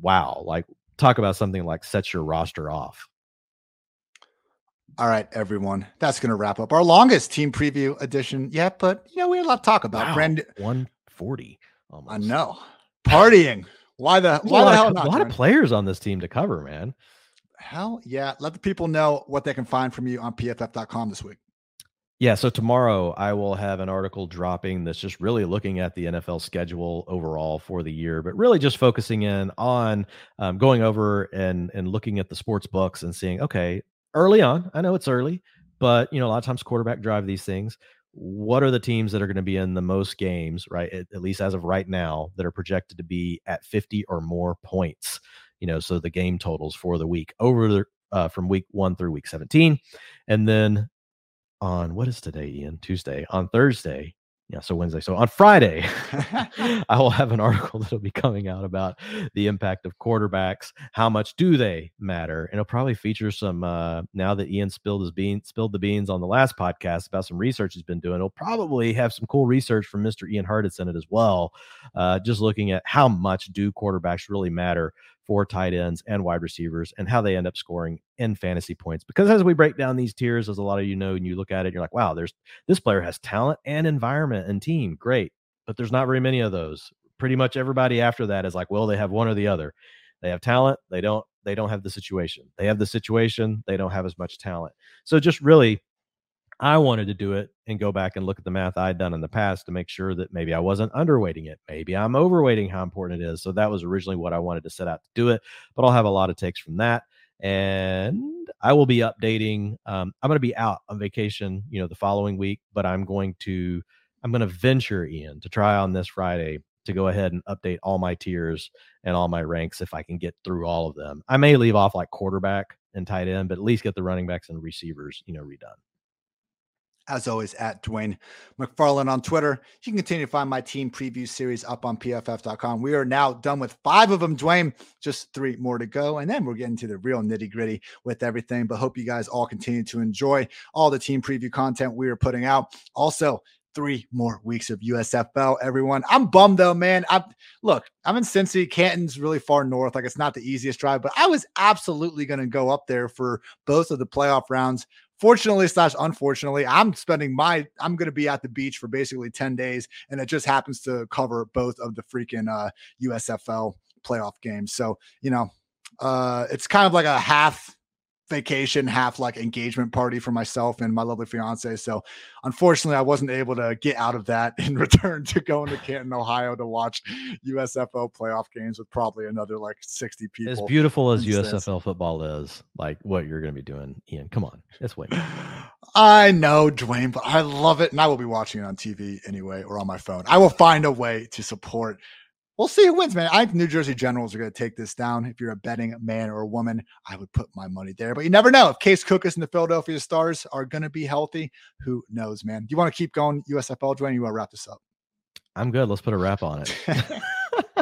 wow, like talk about something like sets your roster off. All right, everyone. That's going to wrap up our longest team preview edition yet, but you know, we had a lot to talk about. Wow, Brand 140. Almost. I know. Partying. Why the why the hell not? A lot of players on this team to cover, man. Hell yeah. Let the people know what they can find from you on pff.com this week. Yeah, so tomorrow I will have an article dropping that's just really looking at the NFL schedule overall for the year, but really just focusing in on um, going over and and looking at the sports books and seeing, okay, early on, I know it's early, but you know a lot of times quarterback drive these things. What are the teams that are going to be in the most games, right? At, at least as of right now, that are projected to be at 50 or more points. You know, so the game totals for the week over the uh, from week one through week 17. And then on what is today, Ian? Tuesday. On Thursday, yeah, so Wednesday. So on Friday, *laughs* *laughs* I will have an article *laughs* that'll be coming out about the impact of quarterbacks. How much do they matter? And it'll probably feature some. Uh, now that Ian spilled his bean, spilled the beans on the last podcast about some research he's been doing, it'll probably have some cool research from Mr. Ian Hartitz in it as well. Uh, just looking at how much do quarterbacks really matter for tight ends and wide receivers and how they end up scoring in fantasy points. Because as we break down these tiers, as a lot of you know, and you look at it, you're like, wow, there's this player has talent and environment and team. Great. But there's not very many of those. Pretty much everybody after that is like, well, they have one or the other. They have talent, they don't they don't have the situation. They have the situation, they don't have as much talent. So just really I wanted to do it and go back and look at the math I'd done in the past to make sure that maybe I wasn't underweighting it. Maybe I'm overweighting how important it is. So that was originally what I wanted to set out to do it. But I'll have a lot of takes from that. And I will be updating. Um, I'm going to be out on vacation, you know, the following week, but I'm going to, I'm going to venture in to try on this Friday to go ahead and update all my tiers and all my ranks if I can get through all of them. I may leave off like quarterback and tight end, but at least get the running backs and receivers, you know, redone as always, at Dwain McFarland on Twitter. You can continue to find my team preview series up on pff.com. We are now done with five of them, Dwain. Just three more to go. And then we're getting to the real nitty gritty with everything. But hope you guys all continue to enjoy all the team preview content we are putting out. Also, three more weeks of USFL, everyone. I'm bummed though, man. I look, I'm in Cincy. Canton's really far north. Like it's not the easiest drive, but I was absolutely going to go up there for both of the playoff rounds fortunately slash unfortunately i'm spending my i'm going to be at the beach for basically 10 days and it just happens to cover both of the freaking uh usfl playoff games. So you know uh it's kind of like a half vacation, half like engagement party for myself and my lovely fiance. So unfortunately, I wasn't able to get out of that *laughs* in return to going to Canton, Ohio to watch USFL playoff games with probably another like 60 people. As beautiful as USFL football is, like what you're going to be doing, Ian, come on. It's way. I know, Dwain, but I love it. And I will be watching it on TV anyway or on my phone. I will find a way to support we'll see who wins, man. I think New Jersey Generals are going to take this down. If you're a betting man or a woman, I would put my money there. But you never know. If Case Cookus and the Philadelphia Stars are going to be healthy, who knows, man? Do you want to keep going USFL, Dwain? You want to wrap this up? I'm good. Let's put a wrap on it. *laughs*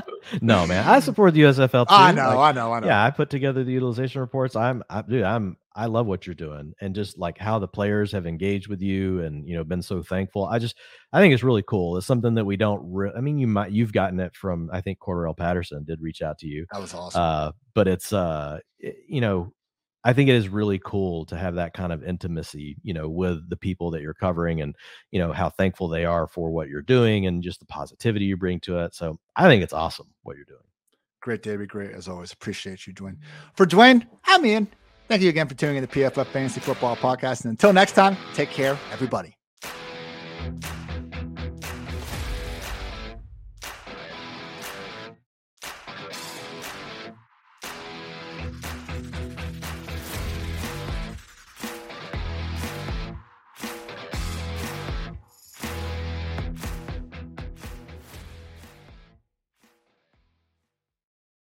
*laughs* no, man. I support the USFL too. I know, like, I know, I know. Yeah, I put together the utilization reports. I'm, I, dude, I'm, I love what you're doing, and just like how the players have engaged with you, and you know, been so thankful. I just, I think it's really cool. It's something that we don't. Re- I mean, you might, you've gotten it from. I think Cordarrelle Patterson did reach out to you. That was awesome. Uh, but it's, uh, it, you know, I think it is really cool to have that kind of intimacy, you know, with the people that you're covering and, you know, how thankful they are for what you're doing and just the positivity you bring to it. So I think it's awesome what you're doing. Great, David. Great as always. Appreciate you, Dwain. For Dwain, I'm Ian. Thank you again for tuning in the PFF Fantasy Football Podcast. And until next time, take care, everybody.